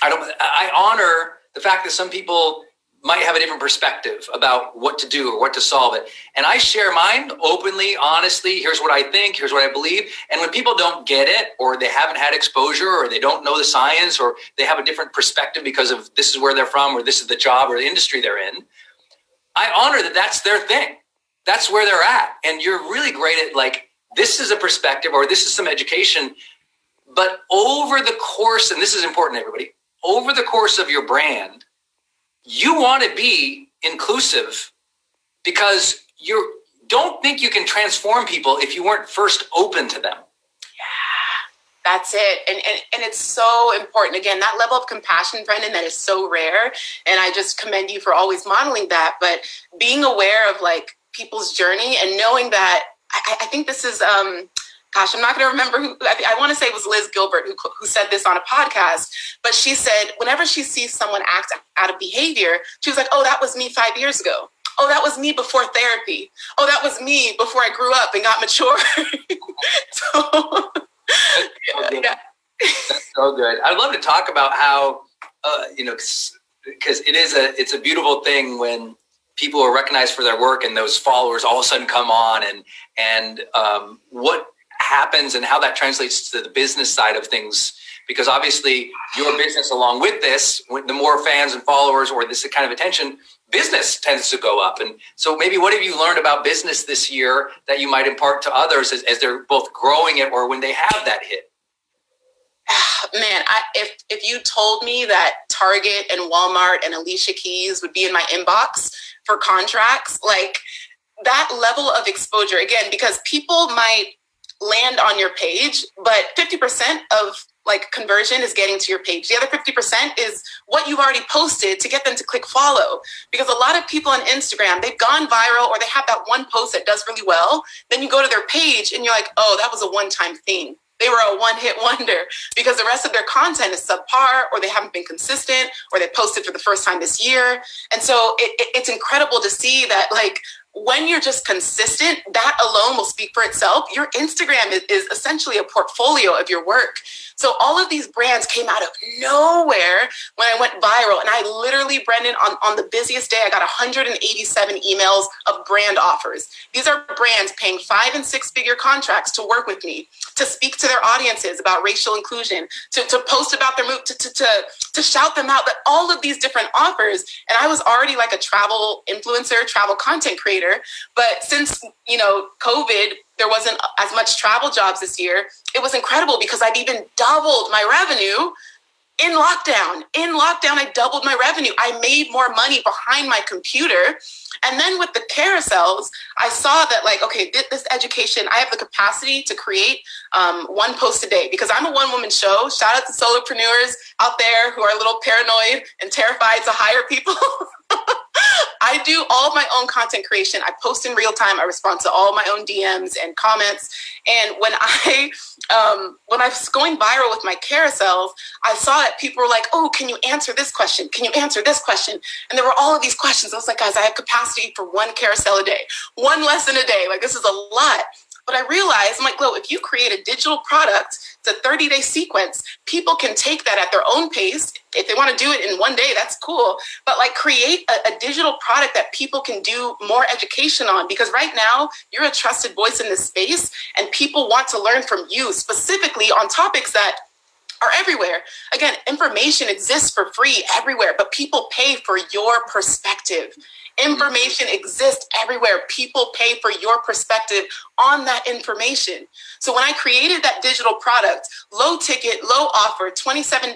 Speaker 1: I don't I honor the fact that some people might have a different perspective about what to do or what to solve it. And I share mine openly, honestly. Here's what I think, here's what I believe. And when people don't get it, or they haven't had exposure, or they don't know the science, or they have a different perspective because of this is where they're from, or this is the job or the industry they're in, I honor that that's their thing. That's where they're at. And you're really great at like, this is a perspective, or this is some education. But over the course, and this is important, everybody, over the course of your brand, you want to be inclusive because you don't think you can transform people if you weren't first open to them.
Speaker 2: Yeah, that's it. And, and, and it's so important. Again, that level of compassion, Brendon, that is so rare. And I just commend you for always modeling that. But being aware of like people's journey and knowing that I, I think this is um, gosh, I'm not going to remember who, I, I want to say it was Liz Gilbert who, who said this on a podcast, but she said, whenever she sees someone act out of behavior, she was like, oh, that was me five years ago. Oh, that was me before therapy. Oh, that was me before I grew up and got mature. so,
Speaker 1: That's yeah. That's so good. I'd love to talk about how, uh, you know, because it is a, it's a beautiful thing when people are recognized for their work and those followers all of a sudden come on and, and um, what happens and how that translates to the business side of things. Because obviously your business along with this the more fans and followers or this kind of attention business tends to go up. And so maybe what have you learned about business this year that you might impart to others as, as they're both growing it or when they have that hit?
Speaker 2: Man I, if if you told me that target and walmart and alicia keys would be in my inbox for contracts like that level of exposure again because people might land on your page, but 50% of like conversion is getting to your page. The other 50% is what you've already posted to get them to click follow. Because a lot of people on Instagram, they've gone viral or they have that one post that does really well. Then you go to their page and you're like, oh, that was a one time thing. They were a one hit wonder because the rest of their content is subpar or they haven't been consistent or they posted for the first time this year. And so it, it, it's incredible to see that like when you're just consistent, that alone will speak for itself. Your Instagram is, is, essentially a portfolio of your work. So all of these brands came out of nowhere when I went viral. And I literally, Brendon, on, on the busiest day, I got 187 emails of brand offers. These are brands paying five and six figure contracts to work with me, to speak to their audiences about racial inclusion, to, to post about their move, to, to, to, to shout them out, that all of these different offers. And I was already like a travel influencer, travel content creator. But since, you know, COVID, there wasn't as much travel jobs this year. It was incredible because I'd even doubled my revenue in lockdown. In lockdown, I doubled my revenue. I made more money behind my computer. And then with the carousels, I saw that, like, okay, this education, I have the capacity to create um, one post a day because I'm a one woman show. Shout out to solopreneurs out there who are a little paranoid and terrified to hire people. I do all my own content creation. I post in real time. I respond to all my own DMs and comments. And when I um, when I was going viral with my carousels, I saw that people were like, "Oh, can you answer this question? Can you answer this question?" And there were all of these questions. I was like, "Guys, I have capacity for one carousel a day, one lesson a day. Like this is a lot." But I realized, I'm like, Glow, if you create a digital product, it's a 30 day sequence, people can take that at their own pace. If they want to do it in one day, that's cool. But like create a, a digital product that people can do more education on. Because right now, you're a trusted voice in this space, and people want to learn from you specifically on topics that are everywhere. Again, information exists for free everywhere, but people pay for your perspective. Information exists everywhere. People pay for your perspective on that information. So when I created that digital product, low ticket, low offer, $27,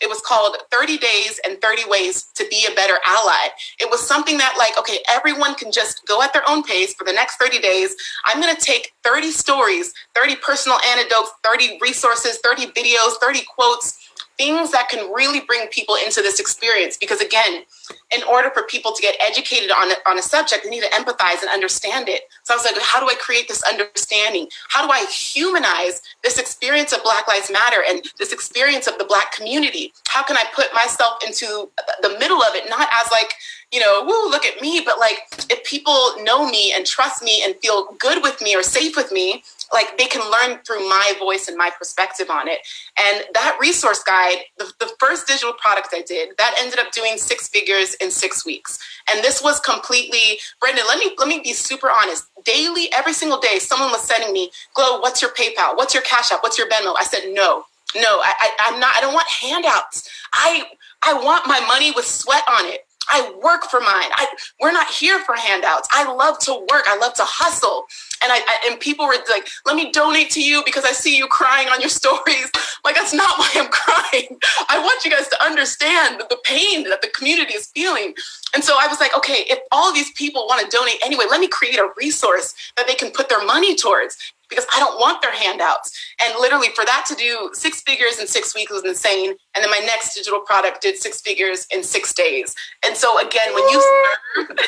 Speaker 2: it was called 30 Days and 30 Ways to Be a Better Ally. It was something that, like, okay, everyone can just go at their own pace for the next 30 days. I'm going to take 30 stories, 30 personal anecdotes, 30 resources, 30 videos, 30 quotes things that can really bring people into this experience. Because again, in order for people to get educated on, on a subject, they need to empathize and understand it. So I was like, how do I create this understanding? How do I humanize this experience of Black Lives Matter and this experience of the Black community? How can I put myself into the middle of it, not as like, you know, woo, look at me, but like if people know me and trust me and feel good with me or safe with me, like they can learn through my voice and my perspective on it. And that resource guide, the, the first digital product I did, that ended up doing six figures in six weeks. And this was completely, Brendon, let me let me be super honest. Daily, every single day, someone was sending me, Glo, what's your PayPal? What's your Cash App? What's your Venmo? I said, no, no, I, I, I'm not, I don't want handouts. I I want my money with sweat on it. I work for mine. I, we're not here for handouts. I love to work. I love to hustle. And I, I, and people were like, "Let me donate to you because I see you crying on your stories." Like that's not why I'm crying. I want you guys to understand the pain that the community is feeling. And so I was like, okay, if all these people want to donate anyway, let me create a resource that they can put their money towards because I don't want their handouts. And literally, for that to do six figures in six weeks was insane. And then my next digital product did six figures in six days. And so, again, when you serve,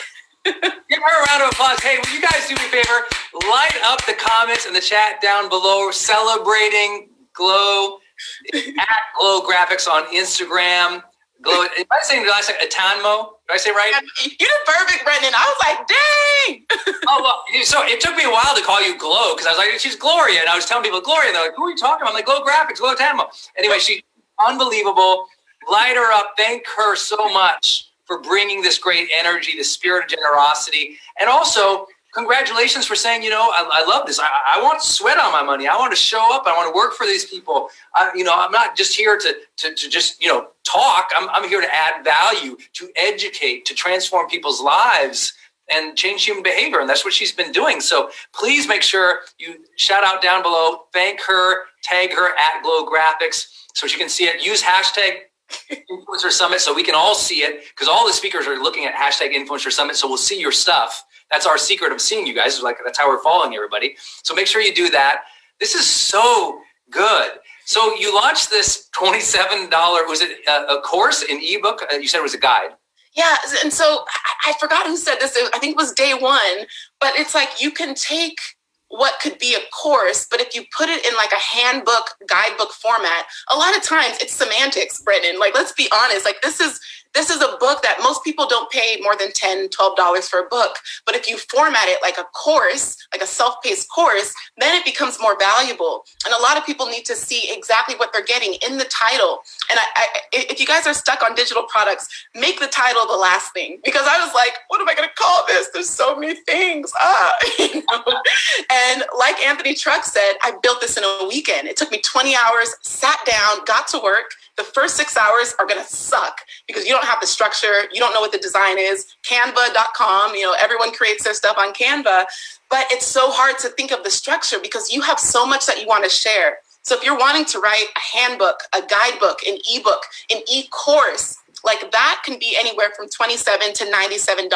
Speaker 1: Give her a round of applause. Hey, will you guys do me a favor? Light up the comments in the chat down below, celebrating Glow at Glow Graphics on Instagram. Glo, if I say the last name, Atanmo, did I say right?
Speaker 2: You did perfect, Brendon. I was like, dang.
Speaker 1: oh, well, so it took me a while to call you Glow because I was like, she's Gloria. And I was telling people, Gloria. And they're like, who are you talking about? I'm like, Glow Graphics, Glo Atanmo. Anyway, she's unbelievable. Light her up. Thank her so much for bringing this great energy, the spirit of generosity. And also, congratulations for saying, you know, I, I love this. I, I, want sweat on my money. I want to show up. I want to work for these people. I, you know, I'm not just here to, to, to just, you know, talk. I'm, I'm here to add value, to educate, to transform people's lives and change human behavior. And that's what she's been doing. So please make sure you shout out down below, thank her, tag her at Glow Graphics so she can see it. Use hashtag Influencer Summit so we can all see it because all the speakers are looking at hashtag Influencer Summit. So we'll see your stuff. That's our secret of seeing you guys. Like that's how we're following everybody. So make sure you do that. This is so good. So you launched this twenty-seven dollar. Was it a, a, course, an ebook? Uh, you said it was a guide.
Speaker 2: Yeah, and so I, I forgot who said this. I think it was day one. But it's like you can take what could be a course, but if you put it in like a handbook, guidebook format, a lot of times it's semantics, Brendon. Like, let's be honest. Like, this is this is a book that most people don't pay more than $10, $12 for a book. But if you format it like a course, like a self paced course, then it becomes more valuable. And a lot of people need to see exactly what they're getting in the title. And I, I, if you guys are stuck on digital products, make the title the last thing because I was like, what am I going to call this? There's so many things. Ah, you know? And like Anthony Trucks said, I built this in a weekend. It took me 20 hours, sat down, got to work the first six hours are going to suck because you don't have the structure. You don't know what the design is. Canva.com, you know, everyone creates their stuff on Canva, but it's so hard to think of the structure because you have so much that you want to share. So if you're wanting to write a handbook, a guidebook, an ebook, an e-course, like that can be anywhere from 27 to $97.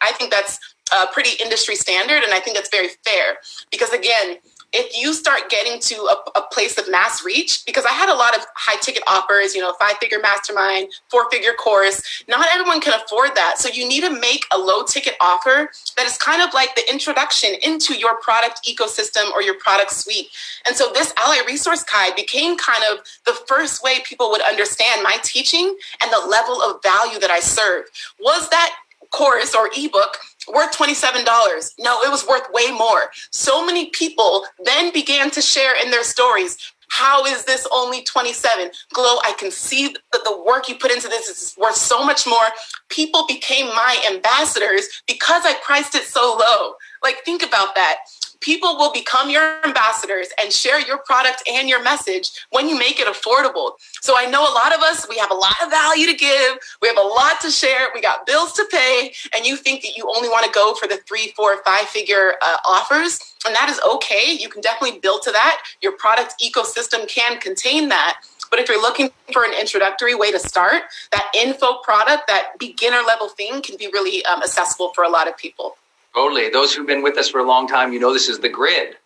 Speaker 2: I think that's a pretty industry standard and I think that's very fair because again, if you start getting to a, a, place of mass reach, because I had a lot of high ticket offers, you know, five figure mastermind, four figure course, not everyone can afford that. So you need to make a low ticket offer that is kind of like the introduction into your product ecosystem or your product suite. And so this Ally Resource Guide became kind of the first way people would understand my teaching and the level of value that I serve. Was that course or ebook worth $27. No, it was worth way more. So many people then began to share in their stories. How is this only 27? Glow, I can see that the work you put into this is worth so much more. People became my ambassadors because I priced it so low. Like, think about that people will become your ambassadors and share your product and your message when you make it affordable. So I know a lot of us, we have a lot of value to give, we have a lot to share, we got bills to pay, and you think that you only want to go for the three, four, five figure uh, offers. And that is okay. You can definitely build to that. Your product ecosystem can contain that. But if you're looking for an introductory way to start, that info product, that beginner level thing can be really um, accessible for a lot of people.
Speaker 1: Totally. Those who've been with us for a long time, you know this is the grid.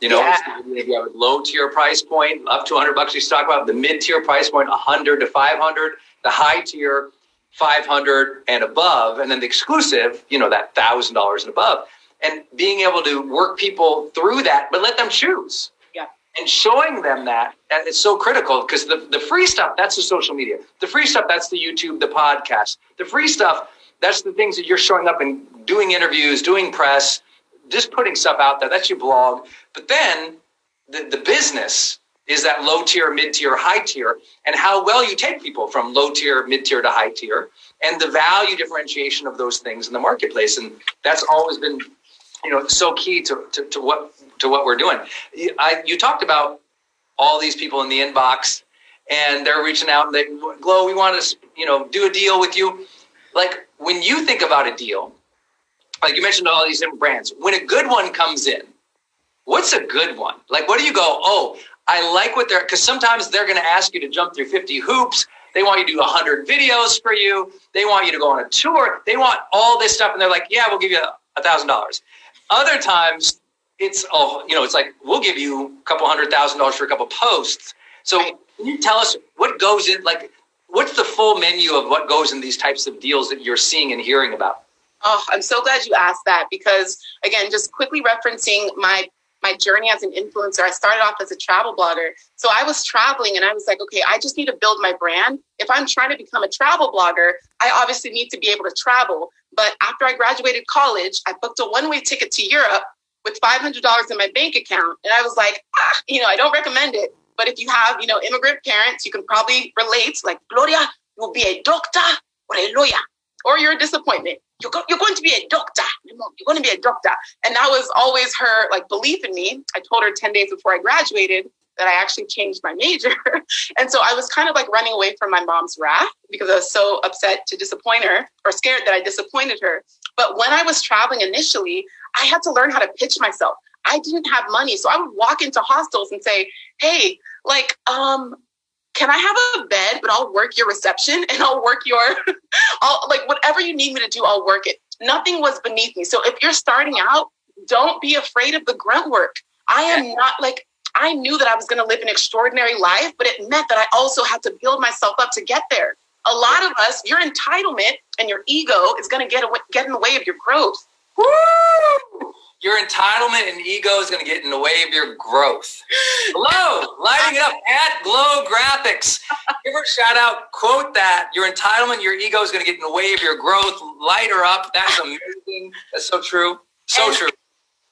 Speaker 1: You know, yeah. if you have a low tier price point, up to 100 bucks, you talk about the mid tier price point, 100 to 500, the high tier, 500 and above, and then the exclusive, you know, that thousand dollars and above, and being able to work people through that, but let them choose.
Speaker 2: Yeah.
Speaker 1: And showing them that, that is so critical because the, the free stuff, that's the social media. The free stuff, that's the YouTube, the podcast. The free stuff, that's the things that you're showing up and doing interviews, doing press, just putting stuff out there. That's your blog. But then the, the business is that low tier, mid tier, high tier, and how well you take people from low tier, mid tier to high tier, and the value differentiation of those things in the marketplace. And that's always been, you know, so key to, to, to what to what we're doing. I, you talked about all these people in the inbox, and they're reaching out and they, Glo, we want to, you know, do a deal with you. Like when you think about a deal, like you mentioned all these different brands, when a good one comes in, what's a good one? Like, what do you go, oh, I like what they're, because sometimes they're going to ask you to jump through 50 hoops. They want you to do 100 videos for you. They want you to go on a tour. They want all this stuff. And they're like, yeah, we'll give you a $1,000. Other times, it's, oh, you know, it's like, we'll give you a couple hundred thousand dollars for a couple posts. So, can you tell us what goes in, like, what's the full menu of what goes in these types of deals that you're seeing and hearing about?
Speaker 2: Oh, I'm so glad you asked that because, again, just quickly referencing my my journey as an influencer, I started off as a travel blogger. So I was traveling and I was like, okay, I just need to build my brand. If I'm trying to become a travel blogger, I obviously need to be able to travel. But after I graduated college, I booked a one way ticket to Europe with $500 in my bank account. And I was like, ah, you know, I don't recommend it. But if you have, you know, immigrant parents, you can probably relate like, Gloria, you'll be a doctor or a lawyer or you're a disappointment. You're, go- you're going to be a doctor. You're going to be a doctor. And that was always her like belief in me. I told her 10 days before I graduated that I actually changed my major. and so I was kind of like running away from my mom's wrath because I was so upset to disappoint her or scared that I disappointed her. But when I was traveling initially, I had to learn how to pitch myself. I didn't have money. So I would walk into hostels and say, Hey, like, um, can I have a bed, but I'll work your reception and I'll work your, I'll like whatever you need me to do, I'll work it. Nothing was beneath me. So if you're starting out, don't be afraid of the grunt work. I am not like, I knew that I was going to live an extraordinary life, but it meant that I also had to build myself up to get there. A lot of us, your entitlement and your ego is going to get away, get in the way of your growth.
Speaker 1: Woo! Your entitlement and ego is going to get in the way of your growth. Hello, lighting it up at Glow Graphics. Give her a shout out. Quote that. Your entitlement, your ego is going to get in the way of your growth. Light her up. That's amazing. That's so true. So and true.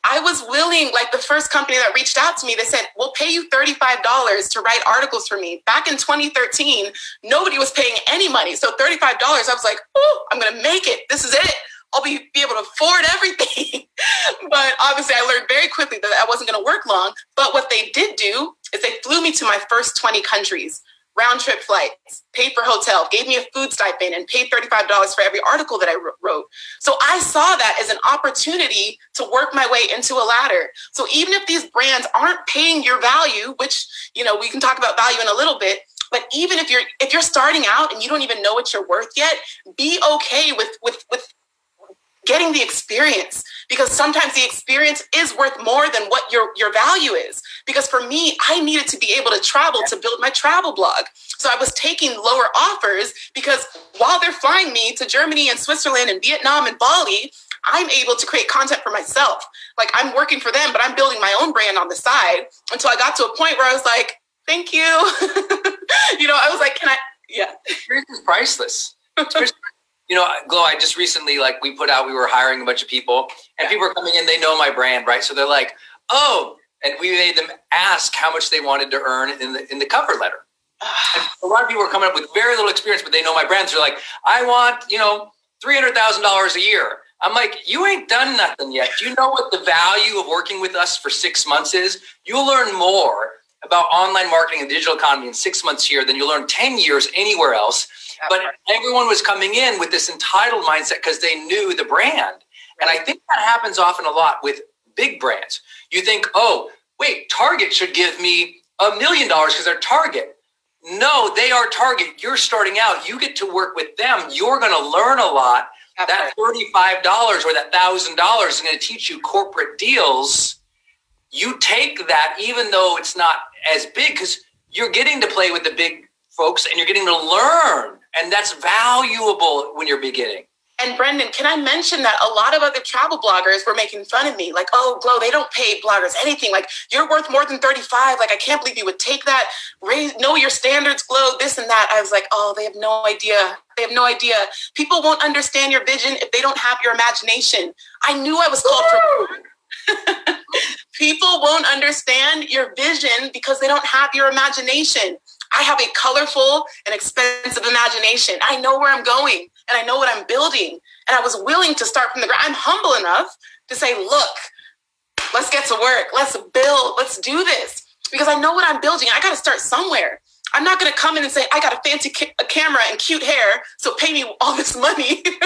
Speaker 2: I was willing, like the first company that reached out to me, they said, We'll pay you $35 to write articles for me. Back in 2013, nobody was paying any money. So $35, I was like, Oh, I'm going to make it. This is it. I'll be, be able to afford everything. but obviously, I learned very quickly that that wasn't going to work long. But what they did do is they flew me to my first 20 countries, round trip flights, paid for hotel, gave me a food stipend, and paid $35 for every article that I wrote. So I saw that as an opportunity to work my way into a ladder. So even if these brands aren't paying your value, which, you know, we can talk about value in a little bit, but even if you're if you're starting out and you don't even know what you're worth yet be okay with with with getting the experience because sometimes the experience is worth more than what your, your value is. Because for me, I needed to be able to travel to build my travel blog. So I was taking lower offers because while they're flying me to Germany and Switzerland and Vietnam and Bali, I'm able to create content for myself. Like I'm working for them, but I'm building my own brand on the side until I got to a point where I was like, thank you. you know, I was like, can I? Yeah.
Speaker 1: Experience is priceless you know, Glow, I just recently, like, we put out, we were hiring a bunch of people, and people are coming in, they know my brand, right? So they're like, oh, and we made them ask how much they wanted to earn in the in the cover letter. And a lot of people are coming up with very little experience, but they know my brand. So they're like, I want, you know, three hundred thousand dollars a year. I'm like, you ain't done nothing yet. Do you know what the value of working with us for six months is? You'll learn more about online marketing and digital economy in six months here than you'll learn 10 years anywhere else but everyone was coming in with this entitled mindset because they knew the brand. And I think that happens often a lot with big brands. You think, oh, wait, Target should give me a million dollars because they're Target. No, they are Target. You're starting out. You get to work with them. You're going to learn a lot. That $35 or that $1,000 is going to teach you corporate deals. you take that even though it's not as big because you're getting to play with the big folks and you're getting to learn and that's valuable when you're beginning
Speaker 2: and Brendon, can I mention that a lot of other travel bloggers were making fun of me? Like, oh, Glo, they don't pay bloggers anything. Like, you're worth more than 35. Like, I can't believe you would take that, raise, know your standards, Glo, this and that. I was like, oh, they have no idea. They have no idea. People won't understand your vision if they don't have your imagination. I knew I was called for. People won't understand your vision because they don't have your imagination. I have a colorful and expensive imagination. I know where I'm going and I know what I'm building. And I was willing to start from the ground. I'm humble enough to say, look, let's get to work. Let's build. Let's do this because I know what I'm building. I got to start somewhere. I'm not going to come in and say, I got a fancy ca- a camera and cute hair, so pay me all this money.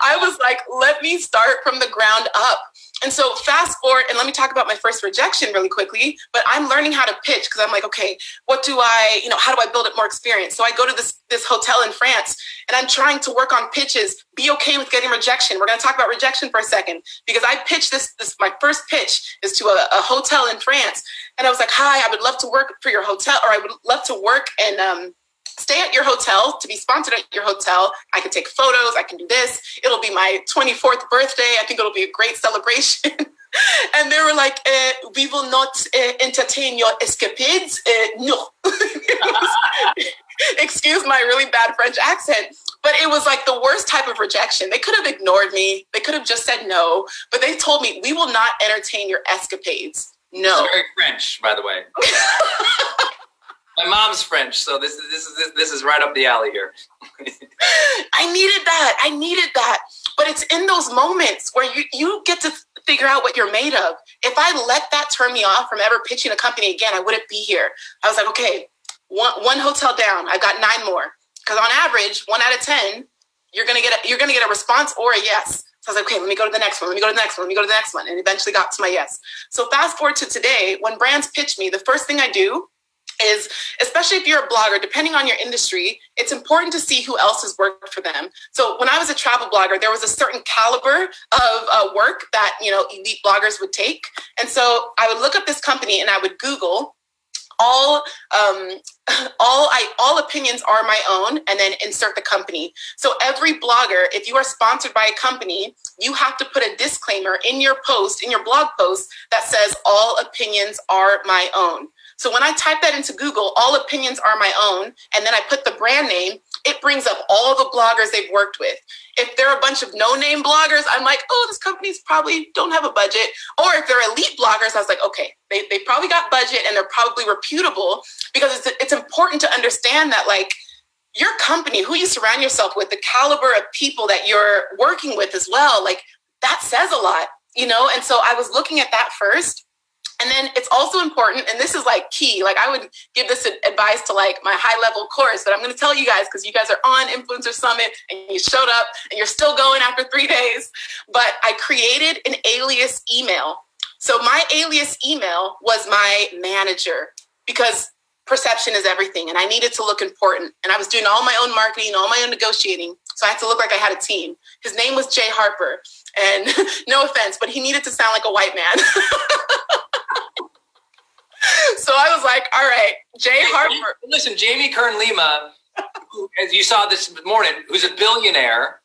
Speaker 2: I was like, let me start from the ground up. And so fast forward, and let me talk about my first rejection really quickly. But I'm learning how to pitch because I'm like, okay, what do I, you know, how do I build it more experience? So I go to this this hotel in France, and I'm trying to work on pitches. Be okay with getting rejection. We're going to talk about rejection for a second because I pitched this. This my first pitch is to a, a hotel in France, and I was like, hi, I would love to work for your hotel, or I would love to work and um, stay at your hotel to be sponsored at your hotel. I can take photos. I can do this. It'll be my 24th birthday. I think it'll be a great celebration. and they were like, uh, "We will not uh, entertain your escapades." Uh, no. Excuse my really bad French accent, but it was like the worst type of rejection. They could have ignored me. They could have just said no, but they told me, "We will not entertain your escapades." No.
Speaker 1: very French, by the way. My mom's French, so this is this is this is right up the alley here.
Speaker 2: I needed that. I needed that. But it's in those moments where you you get to figure out what you're made of. If I let that turn me off from ever pitching a company again, I wouldn't be here. I was like, okay, one one hotel down. I've got nine more. Because on average, one out of ten, you're gonna get a, you're gonna get a response or a yes. So I was like, okay, let me go to the next one. Let me go to the next one. Let me go to the next one. And eventually got to my yes. So fast forward to today, when brands pitch me, the first thing I do is especially if you're a blogger depending on your industry it's important to see who else has worked for them so when i was a travel blogger there was a certain caliber of uh, work that you know elite bloggers would take and so i would look up this company and i would google all um, all I all opinions are my own, and then insert the company. So every blogger, if you are sponsored by a company, you have to put a disclaimer in your post, in your blog post, that says all opinions are my own. So when I type that into Google, all opinions are my own, and then I put the brand name, it brings up all the bloggers they've worked with. If they're a bunch of no-name bloggers, I'm like, oh, this company's probably don't have a budget. Or if they're elite bloggers, I was like, okay, they, they probably got budget and they're probably reputable because it's, it's important to understand that like your company, who you surround yourself with, the caliber of people that you're working with as well, like that says a lot, you know? And so I was looking at that first and then it's also important, and this is like key. Like I would give this advice to like my high level course, but I'm going to tell you guys because you guys are on Influencer Summit and you showed up and you're still going after three days. But I created an alias email. So my alias email was my manager because perception is everything, and I needed to look important. And I was doing all my own marketing, all my own negotiating, so I had to look like I had a team. His name was Jay Harper, and no offense, but he needed to sound like a white man. so I was like, all right, Jay Harper.
Speaker 1: Listen, Jamie Kern Lima, as you saw this morning, who's a billionaire,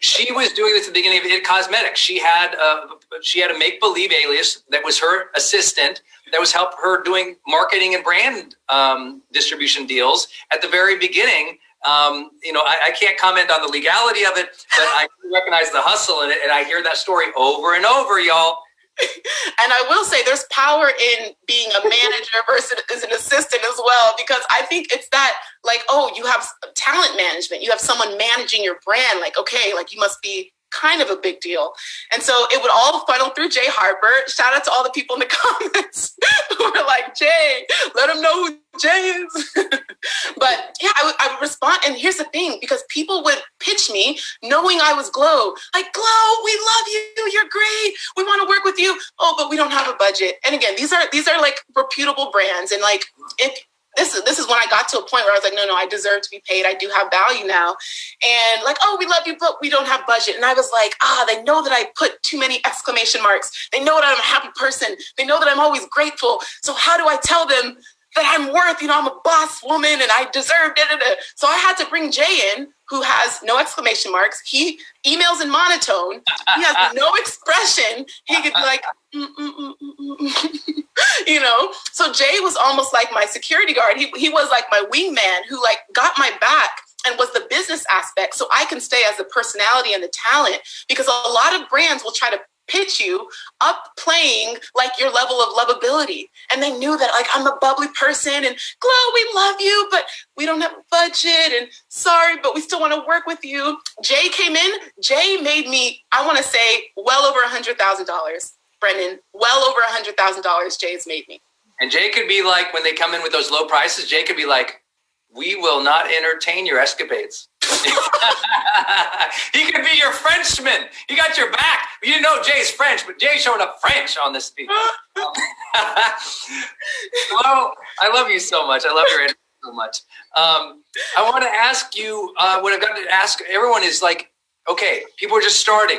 Speaker 1: she was doing this at the beginning of It Cosmetics. She had a, she had a make believe alias that was her assistant that was help her doing marketing and brand um, distribution deals at the very beginning. Um, you know, I, I, can't comment on the legality of it, but I recognize the hustle in it, and I hear that story over and over, y'all
Speaker 2: and I will say there's power in being a manager versus as an assistant as well, because I think it's that like, oh, you have talent management, you have someone managing your brand. Like, okay, like you must be kind of a big deal. And so it would all funnel through Jay Harper. Shout out to all the people in the comments who were like, Jay, let them know who Jay is. but yeah, I would, I would respond. And here's the thing because people would pitch me knowing I was Glow, like, Glow, we love you. You're great. We want to work with you. Oh, but we don't have a budget. And again, these are these are like reputable brands. And like if this is this is when I got to a point where I was like, no, no, I deserve to be paid. I do have value now. And like, oh, we love you, but we don't have budget. And I was like, ah, they know that I put too many exclamation marks. They know that I'm a happy person. They know that I'm always grateful. So how do I tell them that I'm worth, you know, I'm a boss woman and I deserve da. So I had to bring Jay in, who has no exclamation marks. He emails in monotone. He has no expression. He could be like, mm, mm, mm, you know. So Jay was almost like my security guard. He he was like my wingman who like got my back and was the business aspect so I can stay as the personality and the talent because a lot of brands will try to pitch you up playing like your level of lovability. And they knew that like I'm a bubbly person and Glow, we love you, but we don't have a budget and sorry, but we still want to work with you. Jay came in, Jay made me, I want to say well over a hundred thousand dollars. Brendon, well over a hundred thousand dollars Jay's made me.
Speaker 1: And Jay could be like, when they come in with those low prices, Jay could be like, we will not entertain your escapades. he could be your Frenchman. He got your back. You know Jay's French, but Jay showing up French on this speech. well, I love you so much. I love your energy so much. Um, I want to ask you uh, what I've got to ask everyone is like, okay, people are just starting.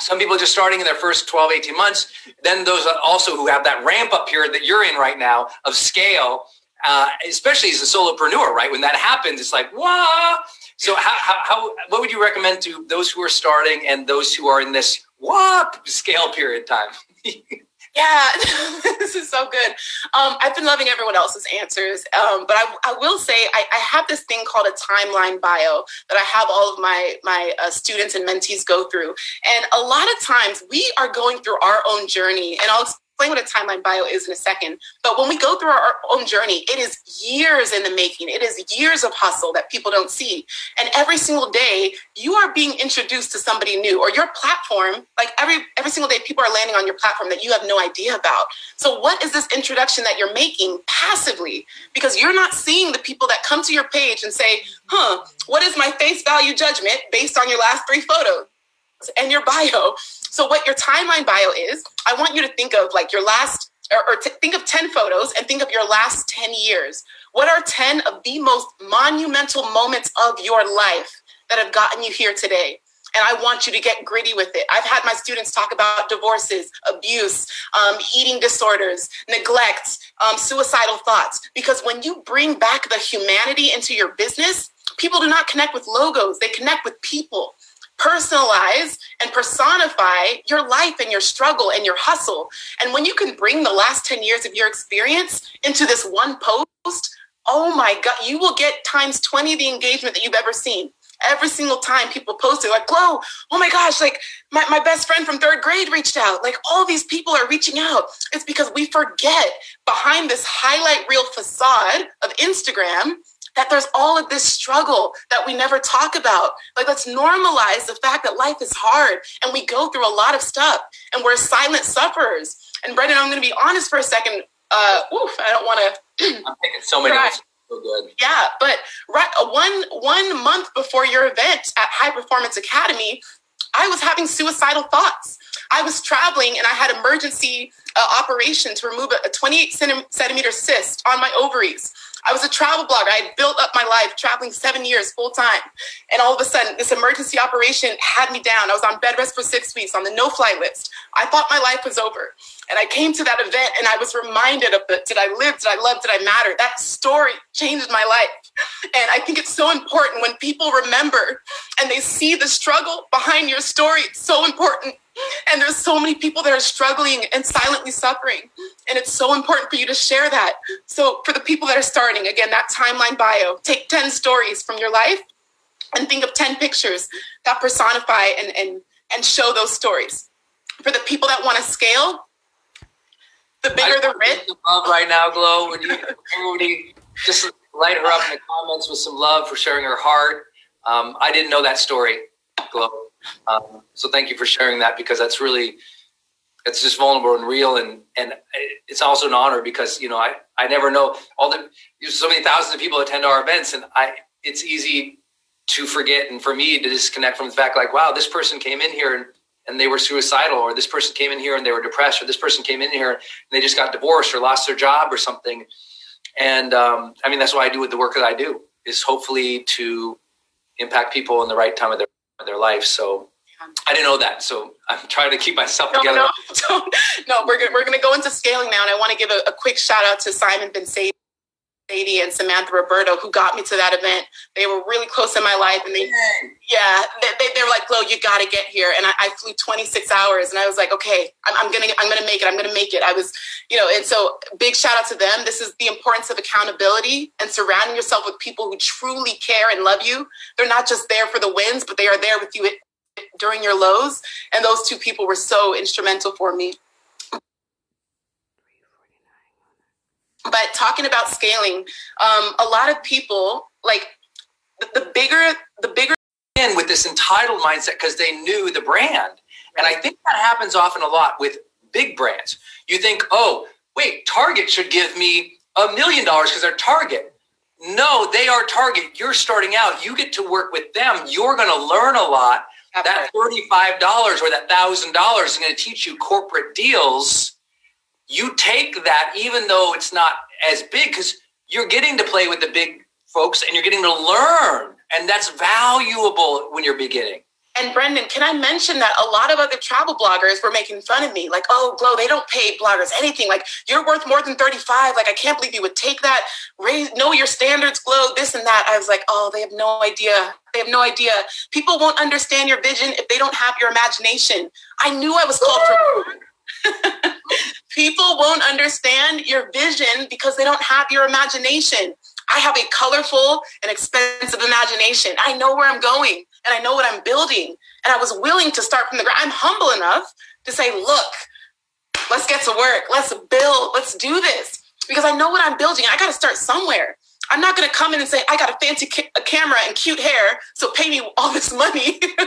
Speaker 1: Some people are just starting in their first 12, 18 months. Then those also who have that ramp up period that you're in right now of scale uh, especially as a solopreneur, right? When that happens, it's like, wow. So how, how, how, what would you recommend to those who are starting and those who are in this what scale period time?
Speaker 2: yeah, this is so good. Um, I've been loving everyone else's answers, um, but I, I, will say I, I, have this thing called a timeline bio that I have all of my my uh, students and mentees go through, and a lot of times we are going through our own journey, and I'll explain what a timeline bio is in a second. But when we go through our own journey, it is years in the making. It is years of hustle that people don't see. And every single day, you are being introduced to somebody new or your platform, like every every single day, people are landing on your platform that you have no idea about. So what is this introduction that you're making passively? Because you're not seeing the people that come to your page and say, huh, what is my face value judgment based on your last three photos? and your bio. So, what your timeline bio is, I want you to think of like your last, or, or t- think of 10 photos and think of your last 10 years. What are 10 of the most monumental moments of your life that have gotten you here today? And I want you to get gritty with it. I've had my students talk about divorces, abuse, um, eating disorders, neglect, um, suicidal thoughts. Because when you bring back the humanity into your business, people do not connect with logos, they connect with people personalize and personify your life and your struggle and your hustle. And when you can bring the last 10 years of your experience into this one post, oh my God, you will get times 20 the engagement that you've ever seen. Every single time people post it, like, Glo, oh my gosh, like my, my best friend from third grade reached out. Like all these people are reaching out. It's because we forget behind this highlight reel facade of Instagram that there's all of this struggle that we never talk about. Like, let's normalize the fact that life is hard and we go through a lot of stuff and we're silent sufferers. And Brendon, I'm going to be honest for a second. Uh, oof, I don't want
Speaker 1: to. I'm taking so many. So good.
Speaker 2: Yeah, but right, one one month before your event at High Performance Academy, I was having suicidal thoughts. I was traveling and I had emergency uh, operation to remove a 28 centimeter cyst on my ovaries. I was a travel blogger. I had built up my life traveling seven years full time. And all of a sudden, this emergency operation had me down. I was on bed rest for six weeks on the no fly list. I thought my life was over. And I came to that event and I was reminded of it. Did I live? Did I love? Did I matter? That story changed my life. And I think it's so important when people remember and they see the struggle behind your story. It's so important and there's so many people that are struggling and silently suffering. And it's so important for you to share that. So, for the people that are starting, again, that timeline bio, take 10 stories from your life and think of 10 pictures that personify and, and, and show those stories. For the people that want to scale, the bigger I the rich.
Speaker 1: Love right now, Glow, Would you, everybody just light her up in the comments with some love for sharing her heart. Um, I didn't know that story, Glo. Um, so thank you for sharing that because that's really it's just vulnerable and real. And and it's also an honor because you know I I never know all the so many thousands of people attend our events and I it's easy to forget and for me to disconnect from the fact like wow this person came in here and and they were suicidal or this person came in here and they were depressed or this person came in here and they just got divorced or lost their job or something. And um, I mean that's why I do with the work that I do is hopefully to impact people in the right time of their their life. So I didn't know that, so I'm trying to keep myself
Speaker 2: no,
Speaker 1: together.
Speaker 2: No, no, we're gonna, we're going to go into scaling now, and I want to give a, a, quick shout out to Simon Bensaidi and Samantha Roberto who got me to that event. They were really close in my life, and they, yeah, they, they, they were like, "Glo, you got to get here." And I, I, flew 26 hours, and I was like, "Okay, I'm, I'm, gonna, I'm gonna make it. I'm gonna make it." I was, you know, and so big shout out to them. This is the importance of accountability and surrounding yourself with people who truly care and love you. They're not just there for the wins, but they are there with you during your lows. And those two people were so instrumental for me. But talking about scaling, um, a lot of people like the, the bigger the bigger
Speaker 1: in with this entitled mindset because they knew the brand. And I think that happens often a lot with big brands. You think, oh, wait, Target should give me a million dollars because they're Target. No, they are Target. You're starting out. You get to work with them. You're going to learn a lot. that $35 or that $1,000 is going to teach you corporate deals you take that even though it's not as big because you're getting to play with the big folks and you're getting to learn and that's valuable when you're beginning
Speaker 2: and Brendon, can I mention that a lot of other travel bloggers were making fun of me? Like, oh, Glow, they don't pay bloggers anything. Like, you're worth more than 35. Like, I can't believe you would take that, raise, know your standards, Glow, this and that. I was like, oh, they have no idea. They have no idea. People won't understand your vision if they don't have your imagination. I knew I was called for People won't understand your vision because they don't have your imagination. I have a colorful and expensive imagination. I know where I'm going and I know what I'm building. And I was willing to start from the ground. I'm humble enough to say, look, let's get to work. Let's build. Let's do this because I know what I'm building. I got to start somewhere. I'm not going to come in and say, I got a fancy ca- a camera and cute hair, so pay me all this money.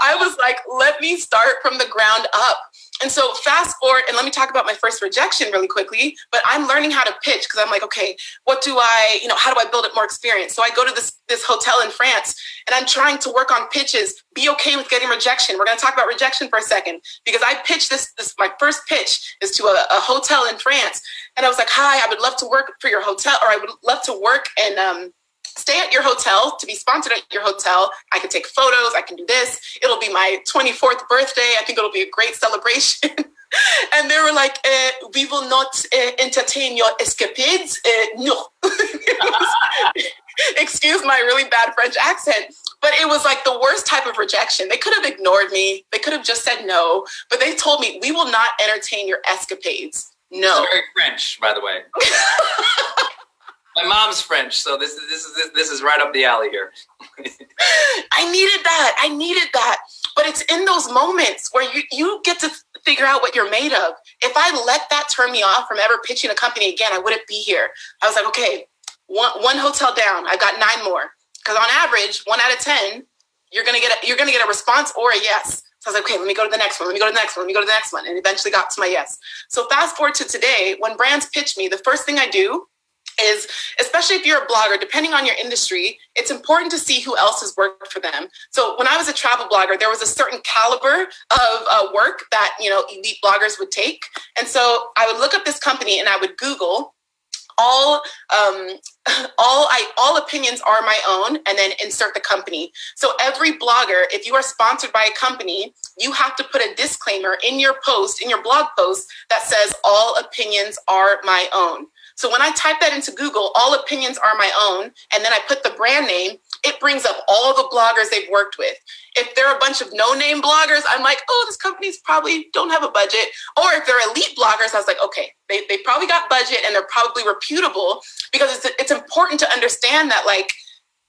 Speaker 2: I was like, let me start from the ground up. And so fast forward, and let me talk about my first rejection really quickly. But I'm learning how to pitch because I'm like, okay, what do I, you know, how do I build up more experience? So I go to this this hotel in France, and I'm trying to work on pitches. Be okay with getting rejection. We're going to talk about rejection for a second because I pitched this. This my first pitch is to a, a hotel in France, and I was like, hi, I would love to work for your hotel, or I would love to work and um, stay at your hotel to be sponsored at your hotel. I can take photos. I can do this. It'll be my 24th birthday. I think it'll be a great celebration. and they were like, uh, we will not uh, entertain your escapades. Uh, no. Excuse my really bad French accent. But it was like the worst type of rejection. They could have ignored me. They could have just said no. But they told me, we will not entertain your escapades. No.
Speaker 1: It's very French, by the way. My mom's French, so this is this is this is right up the alley here.
Speaker 2: I needed that. I needed that. But it's in those moments where you you get to figure out what you're made of. If I let that turn me off from ever pitching a company again, I wouldn't be here. I was like, okay, one one hotel down. I've got nine more. Because on average, one out of ten, you're gonna get a, you're gonna get a response or a yes. So I was like, okay, let me go to the next one. Let me go to the next one. Let me go to the next one. And eventually got to my yes. So fast forward to today, when brands pitch me, the first thing I do is especially if you're a blogger depending on your industry it's important to see who else has worked for them so when i was a travel blogger there was a certain caliber of uh, work that you know elite bloggers would take and so i would look up this company and i would google all um, all I all opinions are my own, and then insert the company. So every blogger, if you are sponsored by a company, you have to put a disclaimer in your post, in your blog post, that says all opinions are my own. So when I type that into Google, all opinions are my own, and then I put the brand name, it brings up all the bloggers they've worked with. If they're a bunch of no-name bloggers, I'm like, oh, this company's probably don't have a budget. Or if they're elite bloggers, I was like, okay, they, they probably got budget and they're probably reputable because it's, it's important to understand that like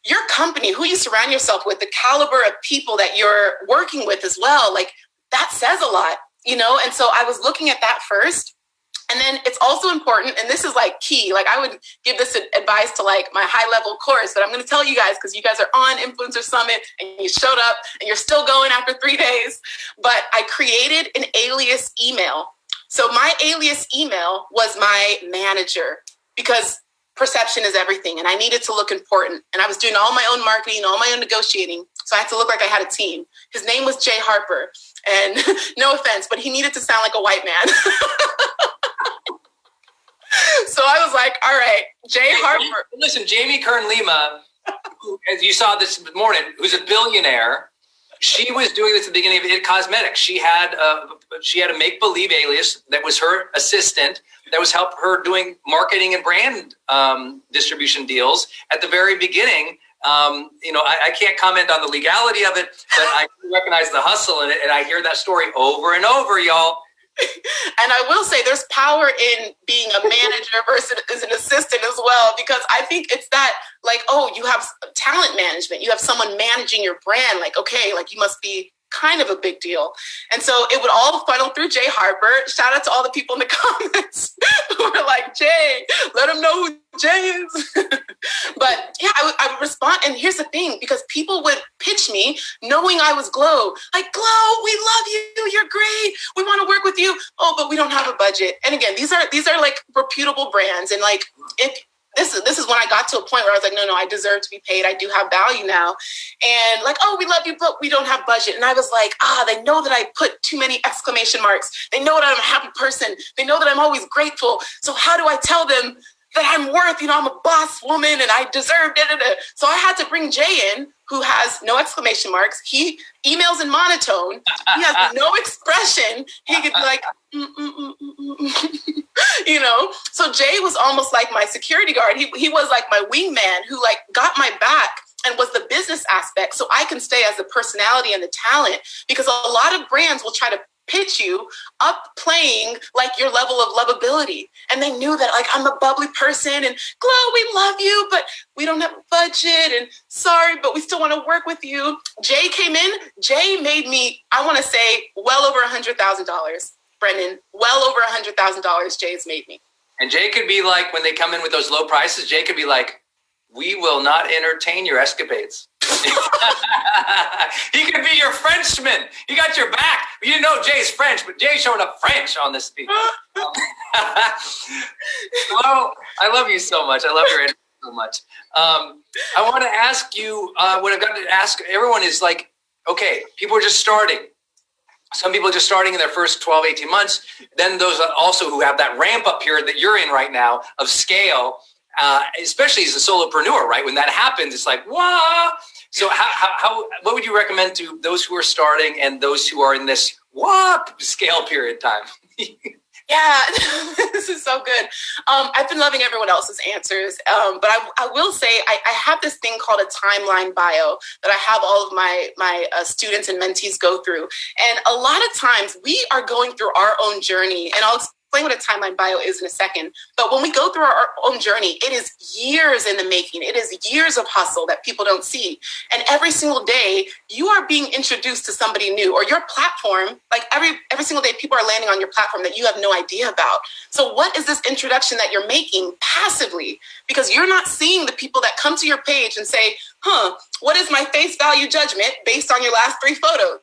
Speaker 2: your company, who you surround yourself with, the caliber of people that you're working with as well, like that says a lot, you know? And so I was looking at that first and then it's also important, and this is like key. Like I would give this advice to like my high level course that I'm going to tell you guys because you guys are on Influencer Summit and you showed up and you're still going after three days. But I created an alias email. So my alias email was my manager because perception is everything, and I needed to look important. And I was doing all my own marketing, all my own negotiating, so I had to look like I had a team. His name was Jay Harper, and no offense, but he needed to sound like a white man. so I was like, all right, Jay Harper.
Speaker 1: Listen, Jamie Kern Lima, who, as you saw this morning, who's a billionaire, she was doing this at the beginning of It Cosmetics. She had a, she had a make believe alias that was her assistant that was help her doing marketing and brand um, distribution deals at the very beginning. Um, you know, I, I, can't comment on the legality of it, but I recognize the hustle in it, and I hear that story over and over, y'all.
Speaker 2: And I will say there's power in being a manager versus an assistant as well, because I think it's that like, oh, you have talent management, you have someone managing your brand. Like, okay, like you must be kind of a big deal. And so it would all funnel through Jay Harper. Shout out to all the people in the comments who were like, Jay, let them know who Jay is. but yeah, I, w- I would respond. And here's the thing because people would pitch me knowing I was Glow, like, Glow, we love you. You're great. We want to work with you. Oh, but we don't have a budget. And again, these are these are like reputable brands. And like if this is this is when I got to a point where I was like, no, no, I deserve to be paid. I do have value now. And like, oh, we love you, but we don't have budget. And I was like, ah, they know that I put too many exclamation marks. They know that I'm a happy person. They know that I'm always grateful. So how do I tell them that I'm worth, you know, I'm a boss woman and I deserve da, da, da. So I had to bring Jay in, who has no exclamation marks. He emails in monotone. He has no expression. He could be like, mm, mm, mm, you know. So Jay was almost like my security guard. He he was like my wingman who like got my back and was the business aspect so I can stay as the personality and the talent because a lot of brands will try to pitch you up playing like your level of lovability. And they knew that like I'm a bubbly person and Glow, we love you, but we don't have a budget and sorry, but we still want to work with you. Jay came in, Jay made me, I want to say, well over a hundred thousand dollars. Brendon, well over a hundred thousand dollars Jay's made me.
Speaker 1: And Jay could be like, when they come in with those low prices, Jay could be like, we will not entertain your escapades. he could be your Frenchman. He got your back. You didn't know Jay's French, but Jay's showing up French on this speech. well, I love you so much. I love your so much. Um, I want to ask you uh, what I've got to ask everyone is like, okay, people are just starting. Some people are just starting in their first 12, 18 months. Then those also who have that ramp up period that you're in right now of scale uh, especially as a solopreneur, right? When that happens, it's like, wow. So how, how, how, what would you recommend to those who are starting and those who are in this what scale period time?
Speaker 2: Yeah, this is so good. Um, I've been loving everyone else's answers, um, but I, I, will say I, I, have this thing called a timeline bio that I have all of my my uh, students and mentees go through, and a lot of times we are going through our own journey, and I'll explain what a timeline bio is in a second. But when we go through our own journey, it is years in the making. It is years of hustle that people don't see. And every single day, you are being introduced to somebody new or your platform, like every every single day, people are landing on your platform that you have no idea about. So what is this introduction that you're making passively? Because you're not seeing the people that come to your page and say, huh, what is my face value judgment based on your last three photos?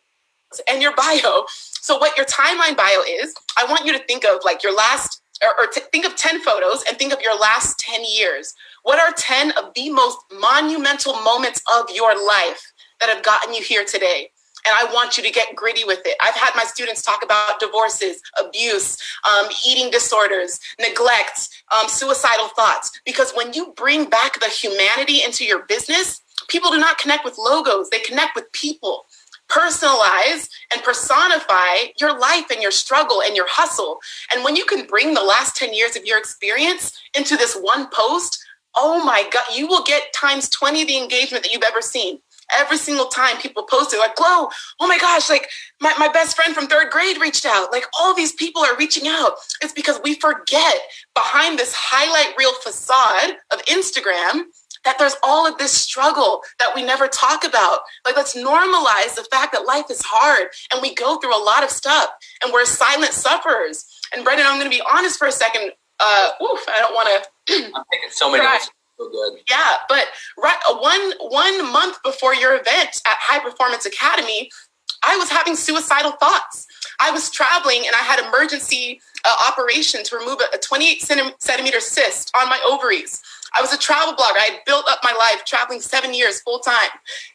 Speaker 2: And your bio. So, what your timeline bio is, I want you to think of like your last, or, or think of 10 photos and think of your last 10 years. What are 10 of the most monumental moments of your life that have gotten you here today? and I want you to get gritty with it. I've had my students talk about divorces, abuse, um, eating disorders, neglect, um, suicidal thoughts, because when you bring back the humanity into your business, people do not connect with logos, they connect with people personalize and personify your life and your struggle and your hustle. And when you can bring the last 10 years of your experience into this one post, oh my God, you will get times 20 the engagement that you've ever seen. Every single time people post it, like, Glow, oh my gosh, like my, my best friend from third grade reached out. Like all these people are reaching out. It's because we forget behind this highlight reel facade of Instagram that there's all of this struggle that we never talk about. Like, let's normalize the fact that life is hard and we go through a lot of stuff and we're silent sufferers. And Brendon, I'm going to be honest for a second. Uh, oof, I don't want
Speaker 1: to. I'm taking so many. So good.
Speaker 2: Yeah, but right one one month before your event at High Performance Academy, I was having suicidal thoughts. I was traveling and I had emergency uh, operation to remove a, a 28 centimeter cyst on my ovaries. I was a travel blogger. I had built up my life traveling seven years full time.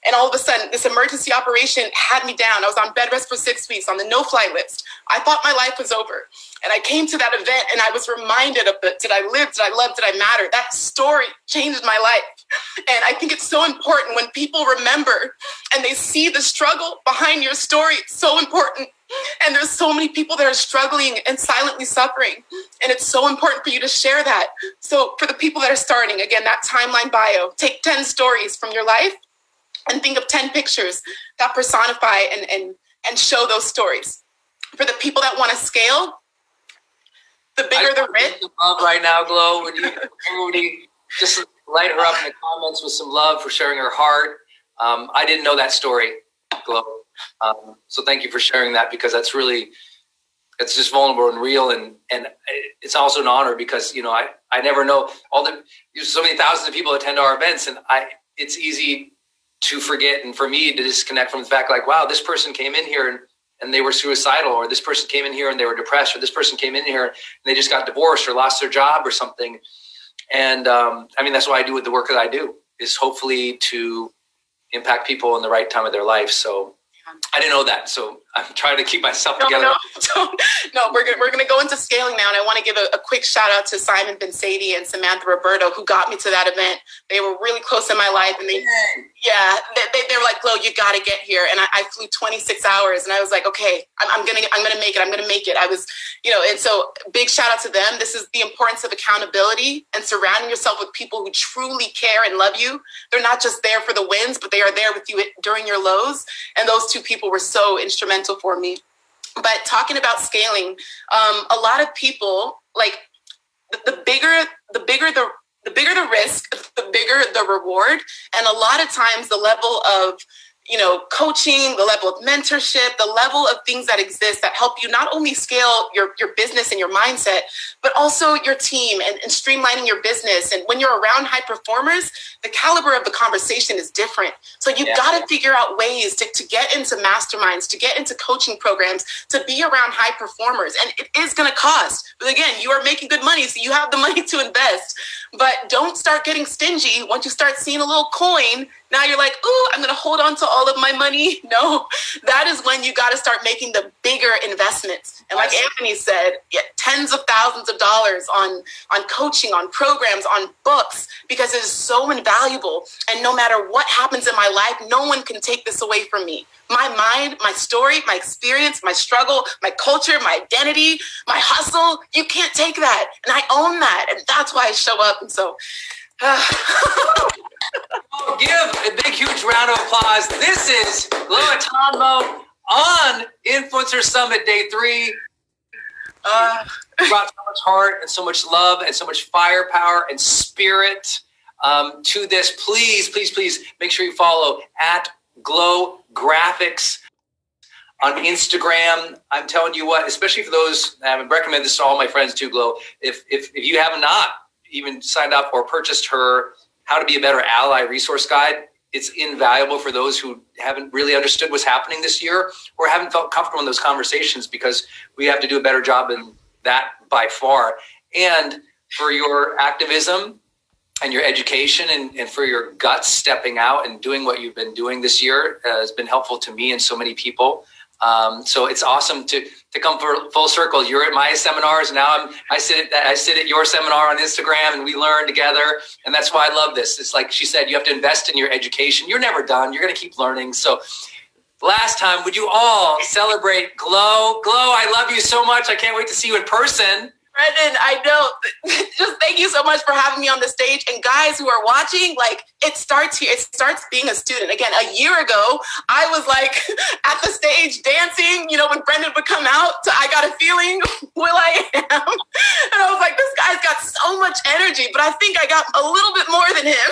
Speaker 2: And all of a sudden, this emergency operation had me down. I was on bed rest for six weeks on the no fly list. I thought my life was over. And I came to that event and I was reminded of the did I live? Did I love? Did I matter? That story changed my life. And I think it's so important when people remember and they see the struggle behind your story. It's so important. And there's so many people that are struggling and silently suffering. And it's so important for you to share that. So, for the people that are starting, again, that timeline bio, take 10 stories from your life and think of 10 pictures that personify and, and, and show those stories. For the people that want to scale, the bigger the risk.
Speaker 1: Love right now, Glow. Would you, everybody just light her up in the comments with some love for sharing her heart. Um, I didn't know that story, Glow. Um, so thank you for sharing that because that's really it's just vulnerable and real. And and it's also an honor because you know I I never know all the so many thousands of people attend our events and I it's easy to forget and for me to disconnect from the fact like wow this person came in here and and they were suicidal or this person came in here and they were depressed or this person came in here and they just got divorced or lost their job or something. And um, i mean that's why i do with the work that i do is hopefully to impact people in the right time of their life. So I didn't know that, so I'm trying to keep myself no, together.
Speaker 2: No, no, we're gonna, we're going to go into scaling now, and I want to give a, a, quick shout out to Simon Bensadie and Samantha Roberto who got me to that event. They were really close in my life, and they yeah, they, they, they were like, "Glow, you got to get here." And I, I, flew 26 hours, and I was like, "Okay, I'm, I'm gonna I'm gonna make it. I'm gonna make it." I was, you know, and so big shout out to them. This is the importance of accountability and surrounding yourself with people who truly care and love you. They're not just there for the wins, but they are there with you during your lows. And those two people were so instrumental for me. But talking about scaling, um, a lot of people like the, the bigger the bigger the the bigger the risk, the bigger the reward. And a lot of times the level of you know, coaching, the level of mentorship, the level of things that exist that help you not only scale your, your business and your mindset, but also your team and, and streamlining your business. And when you're around high performers, the caliber of the conversation is different. So you've yeah. got to figure out ways to, to get into masterminds, to get into coaching programs, to be around high performers. And it is going to cost. But again, you are making good money, so you have the money to invest. But don't start getting stingy once you start seeing a little coin now you're like, oh, I'm going to hold on to all of my money. No, that is when you got to start making the bigger investments. And like Anthony said, yeah, tens of thousands of dollars on on coaching, on programs, on books, because it is so invaluable. And no matter what happens in my life, no one can take this away from me. My mind, my story, my experience, my struggle, my culture, my identity, my hustle, you can't take that. And I own that. And that's why I show up. And so
Speaker 1: give a big, huge round of applause. This is Glow Atanmo on Influencer Summit Day Three. Uh, brought so much heart and so much love and so much firepower and spirit um, to this. Please, please, please make sure you follow at Glow Graphics on Instagram. I'm telling you what, especially for those, I would recommend this to all my friends too, Glow. If, if, if you have not even signed up or purchased her How to Be a Better Ally resource guide. It's invaluable for those who haven't really understood what's happening this year or haven't felt comfortable in those conversations because we have to do a better job in that by far. And for your activism and your education and, and for your guts stepping out and doing what you've been doing this year has been helpful to me and so many people. Um, so it's awesome to to come for full circle. You're at my seminars now. I'm I sit at I sit at your seminar on Instagram, and we learn together. And that's why I love this. It's like she said, you have to invest in your education. You're never done. You're going to keep learning. So. Last time, would you all celebrate Glow? Glow, I love you so much. I can't wait to see you in person.
Speaker 2: Brendon, I know. Just thank you so much for having me on the stage. And guys who are watching, like it starts here. It starts being a student. Again, a year ago, I was like at the stage dancing, you know, when Brendon would come out I Got a Feeling, Will I Am. And I was like, this guy's got so much energy, but I think I got a little bit more than him.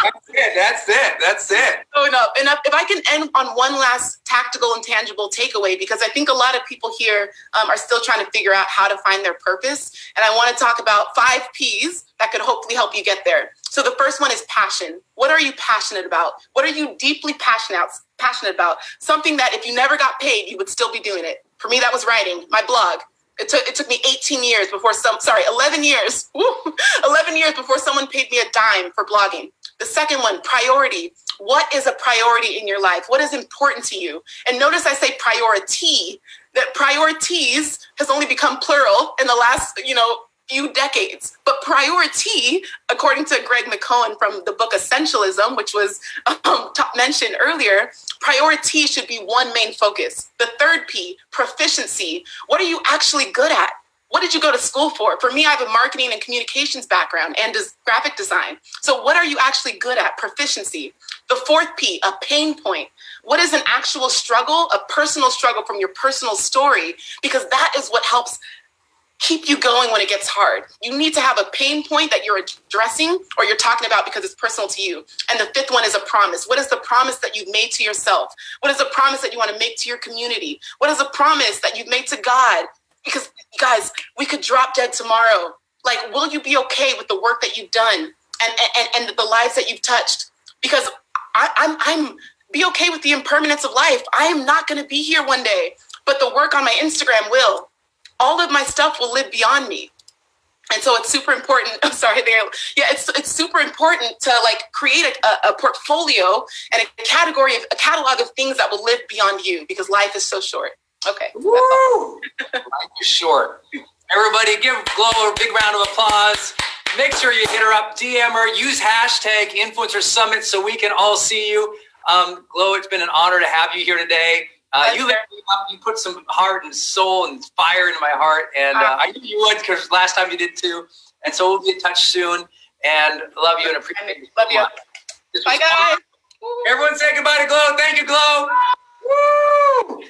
Speaker 1: that's it. That's it. That's it.
Speaker 2: No. And if I can end on one last tactical and tangible takeaway, because I think a lot of people here um, are still trying to figure out how to find their purpose. And I want to talk about five P's that could hopefully help you get there. So the first one is passion. What are you passionate about? What are you deeply passionate passionate about? Something that if you never got paid, you would still be doing it. For me, that was writing, my blog. It took it took me 18 years before some sorry 11 years woo, 11 years before someone paid me a dime for blogging. The second one, priority. What is a priority in your life? What is important to you? And notice I say priority. That priorities has only become plural in the last you know few decades. But priority, according to Greg McKeown from the book Essentialism, which was um, mentioned earlier, priority should be one main focus. The third P, proficiency. What are you actually good at? What did you go to school for? For me, I have a marketing and communications background and graphic design. So, what are you actually good at? Proficiency. The fourth P, a pain point. What is an actual struggle, a personal struggle from your personal story? Because that is what helps keep you going when it gets hard. You need to have a pain point that you're addressing or you're talking about because it's personal to you. And the fifth one is a promise. What is the promise that you've made to yourself? What is the promise that you want to make to your community? What is the promise that you've made to God? Because, guys, we could drop dead tomorrow. Like, will you be okay with the work that you've done and, and, and the lives that you've touched? Because I, I'm, I'm, be okay with the impermanence of life. I am not going to be here one day, but the work on my Instagram will all of my stuff will live beyond me and so it's super important i'm sorry there yeah it's it's super important to like create a, a, portfolio and a category of a catalog of things that will live beyond you because life is so short okay
Speaker 1: Woo! life is short everybody give glow a big round of applause make sure you hit her up dm her use hashtag influencer summit so we can all see you um, glow it's been an honor to have you here today uh, you lit me up. You put some heart and soul and fire into my heart, and uh, uh I knew you would because last time you did too. And so we'll be in touch soon. And love you and appreciate you.
Speaker 2: Love you. Bye, guys.
Speaker 1: Everyone say goodbye to Glow. Thank you, Glow. Woo!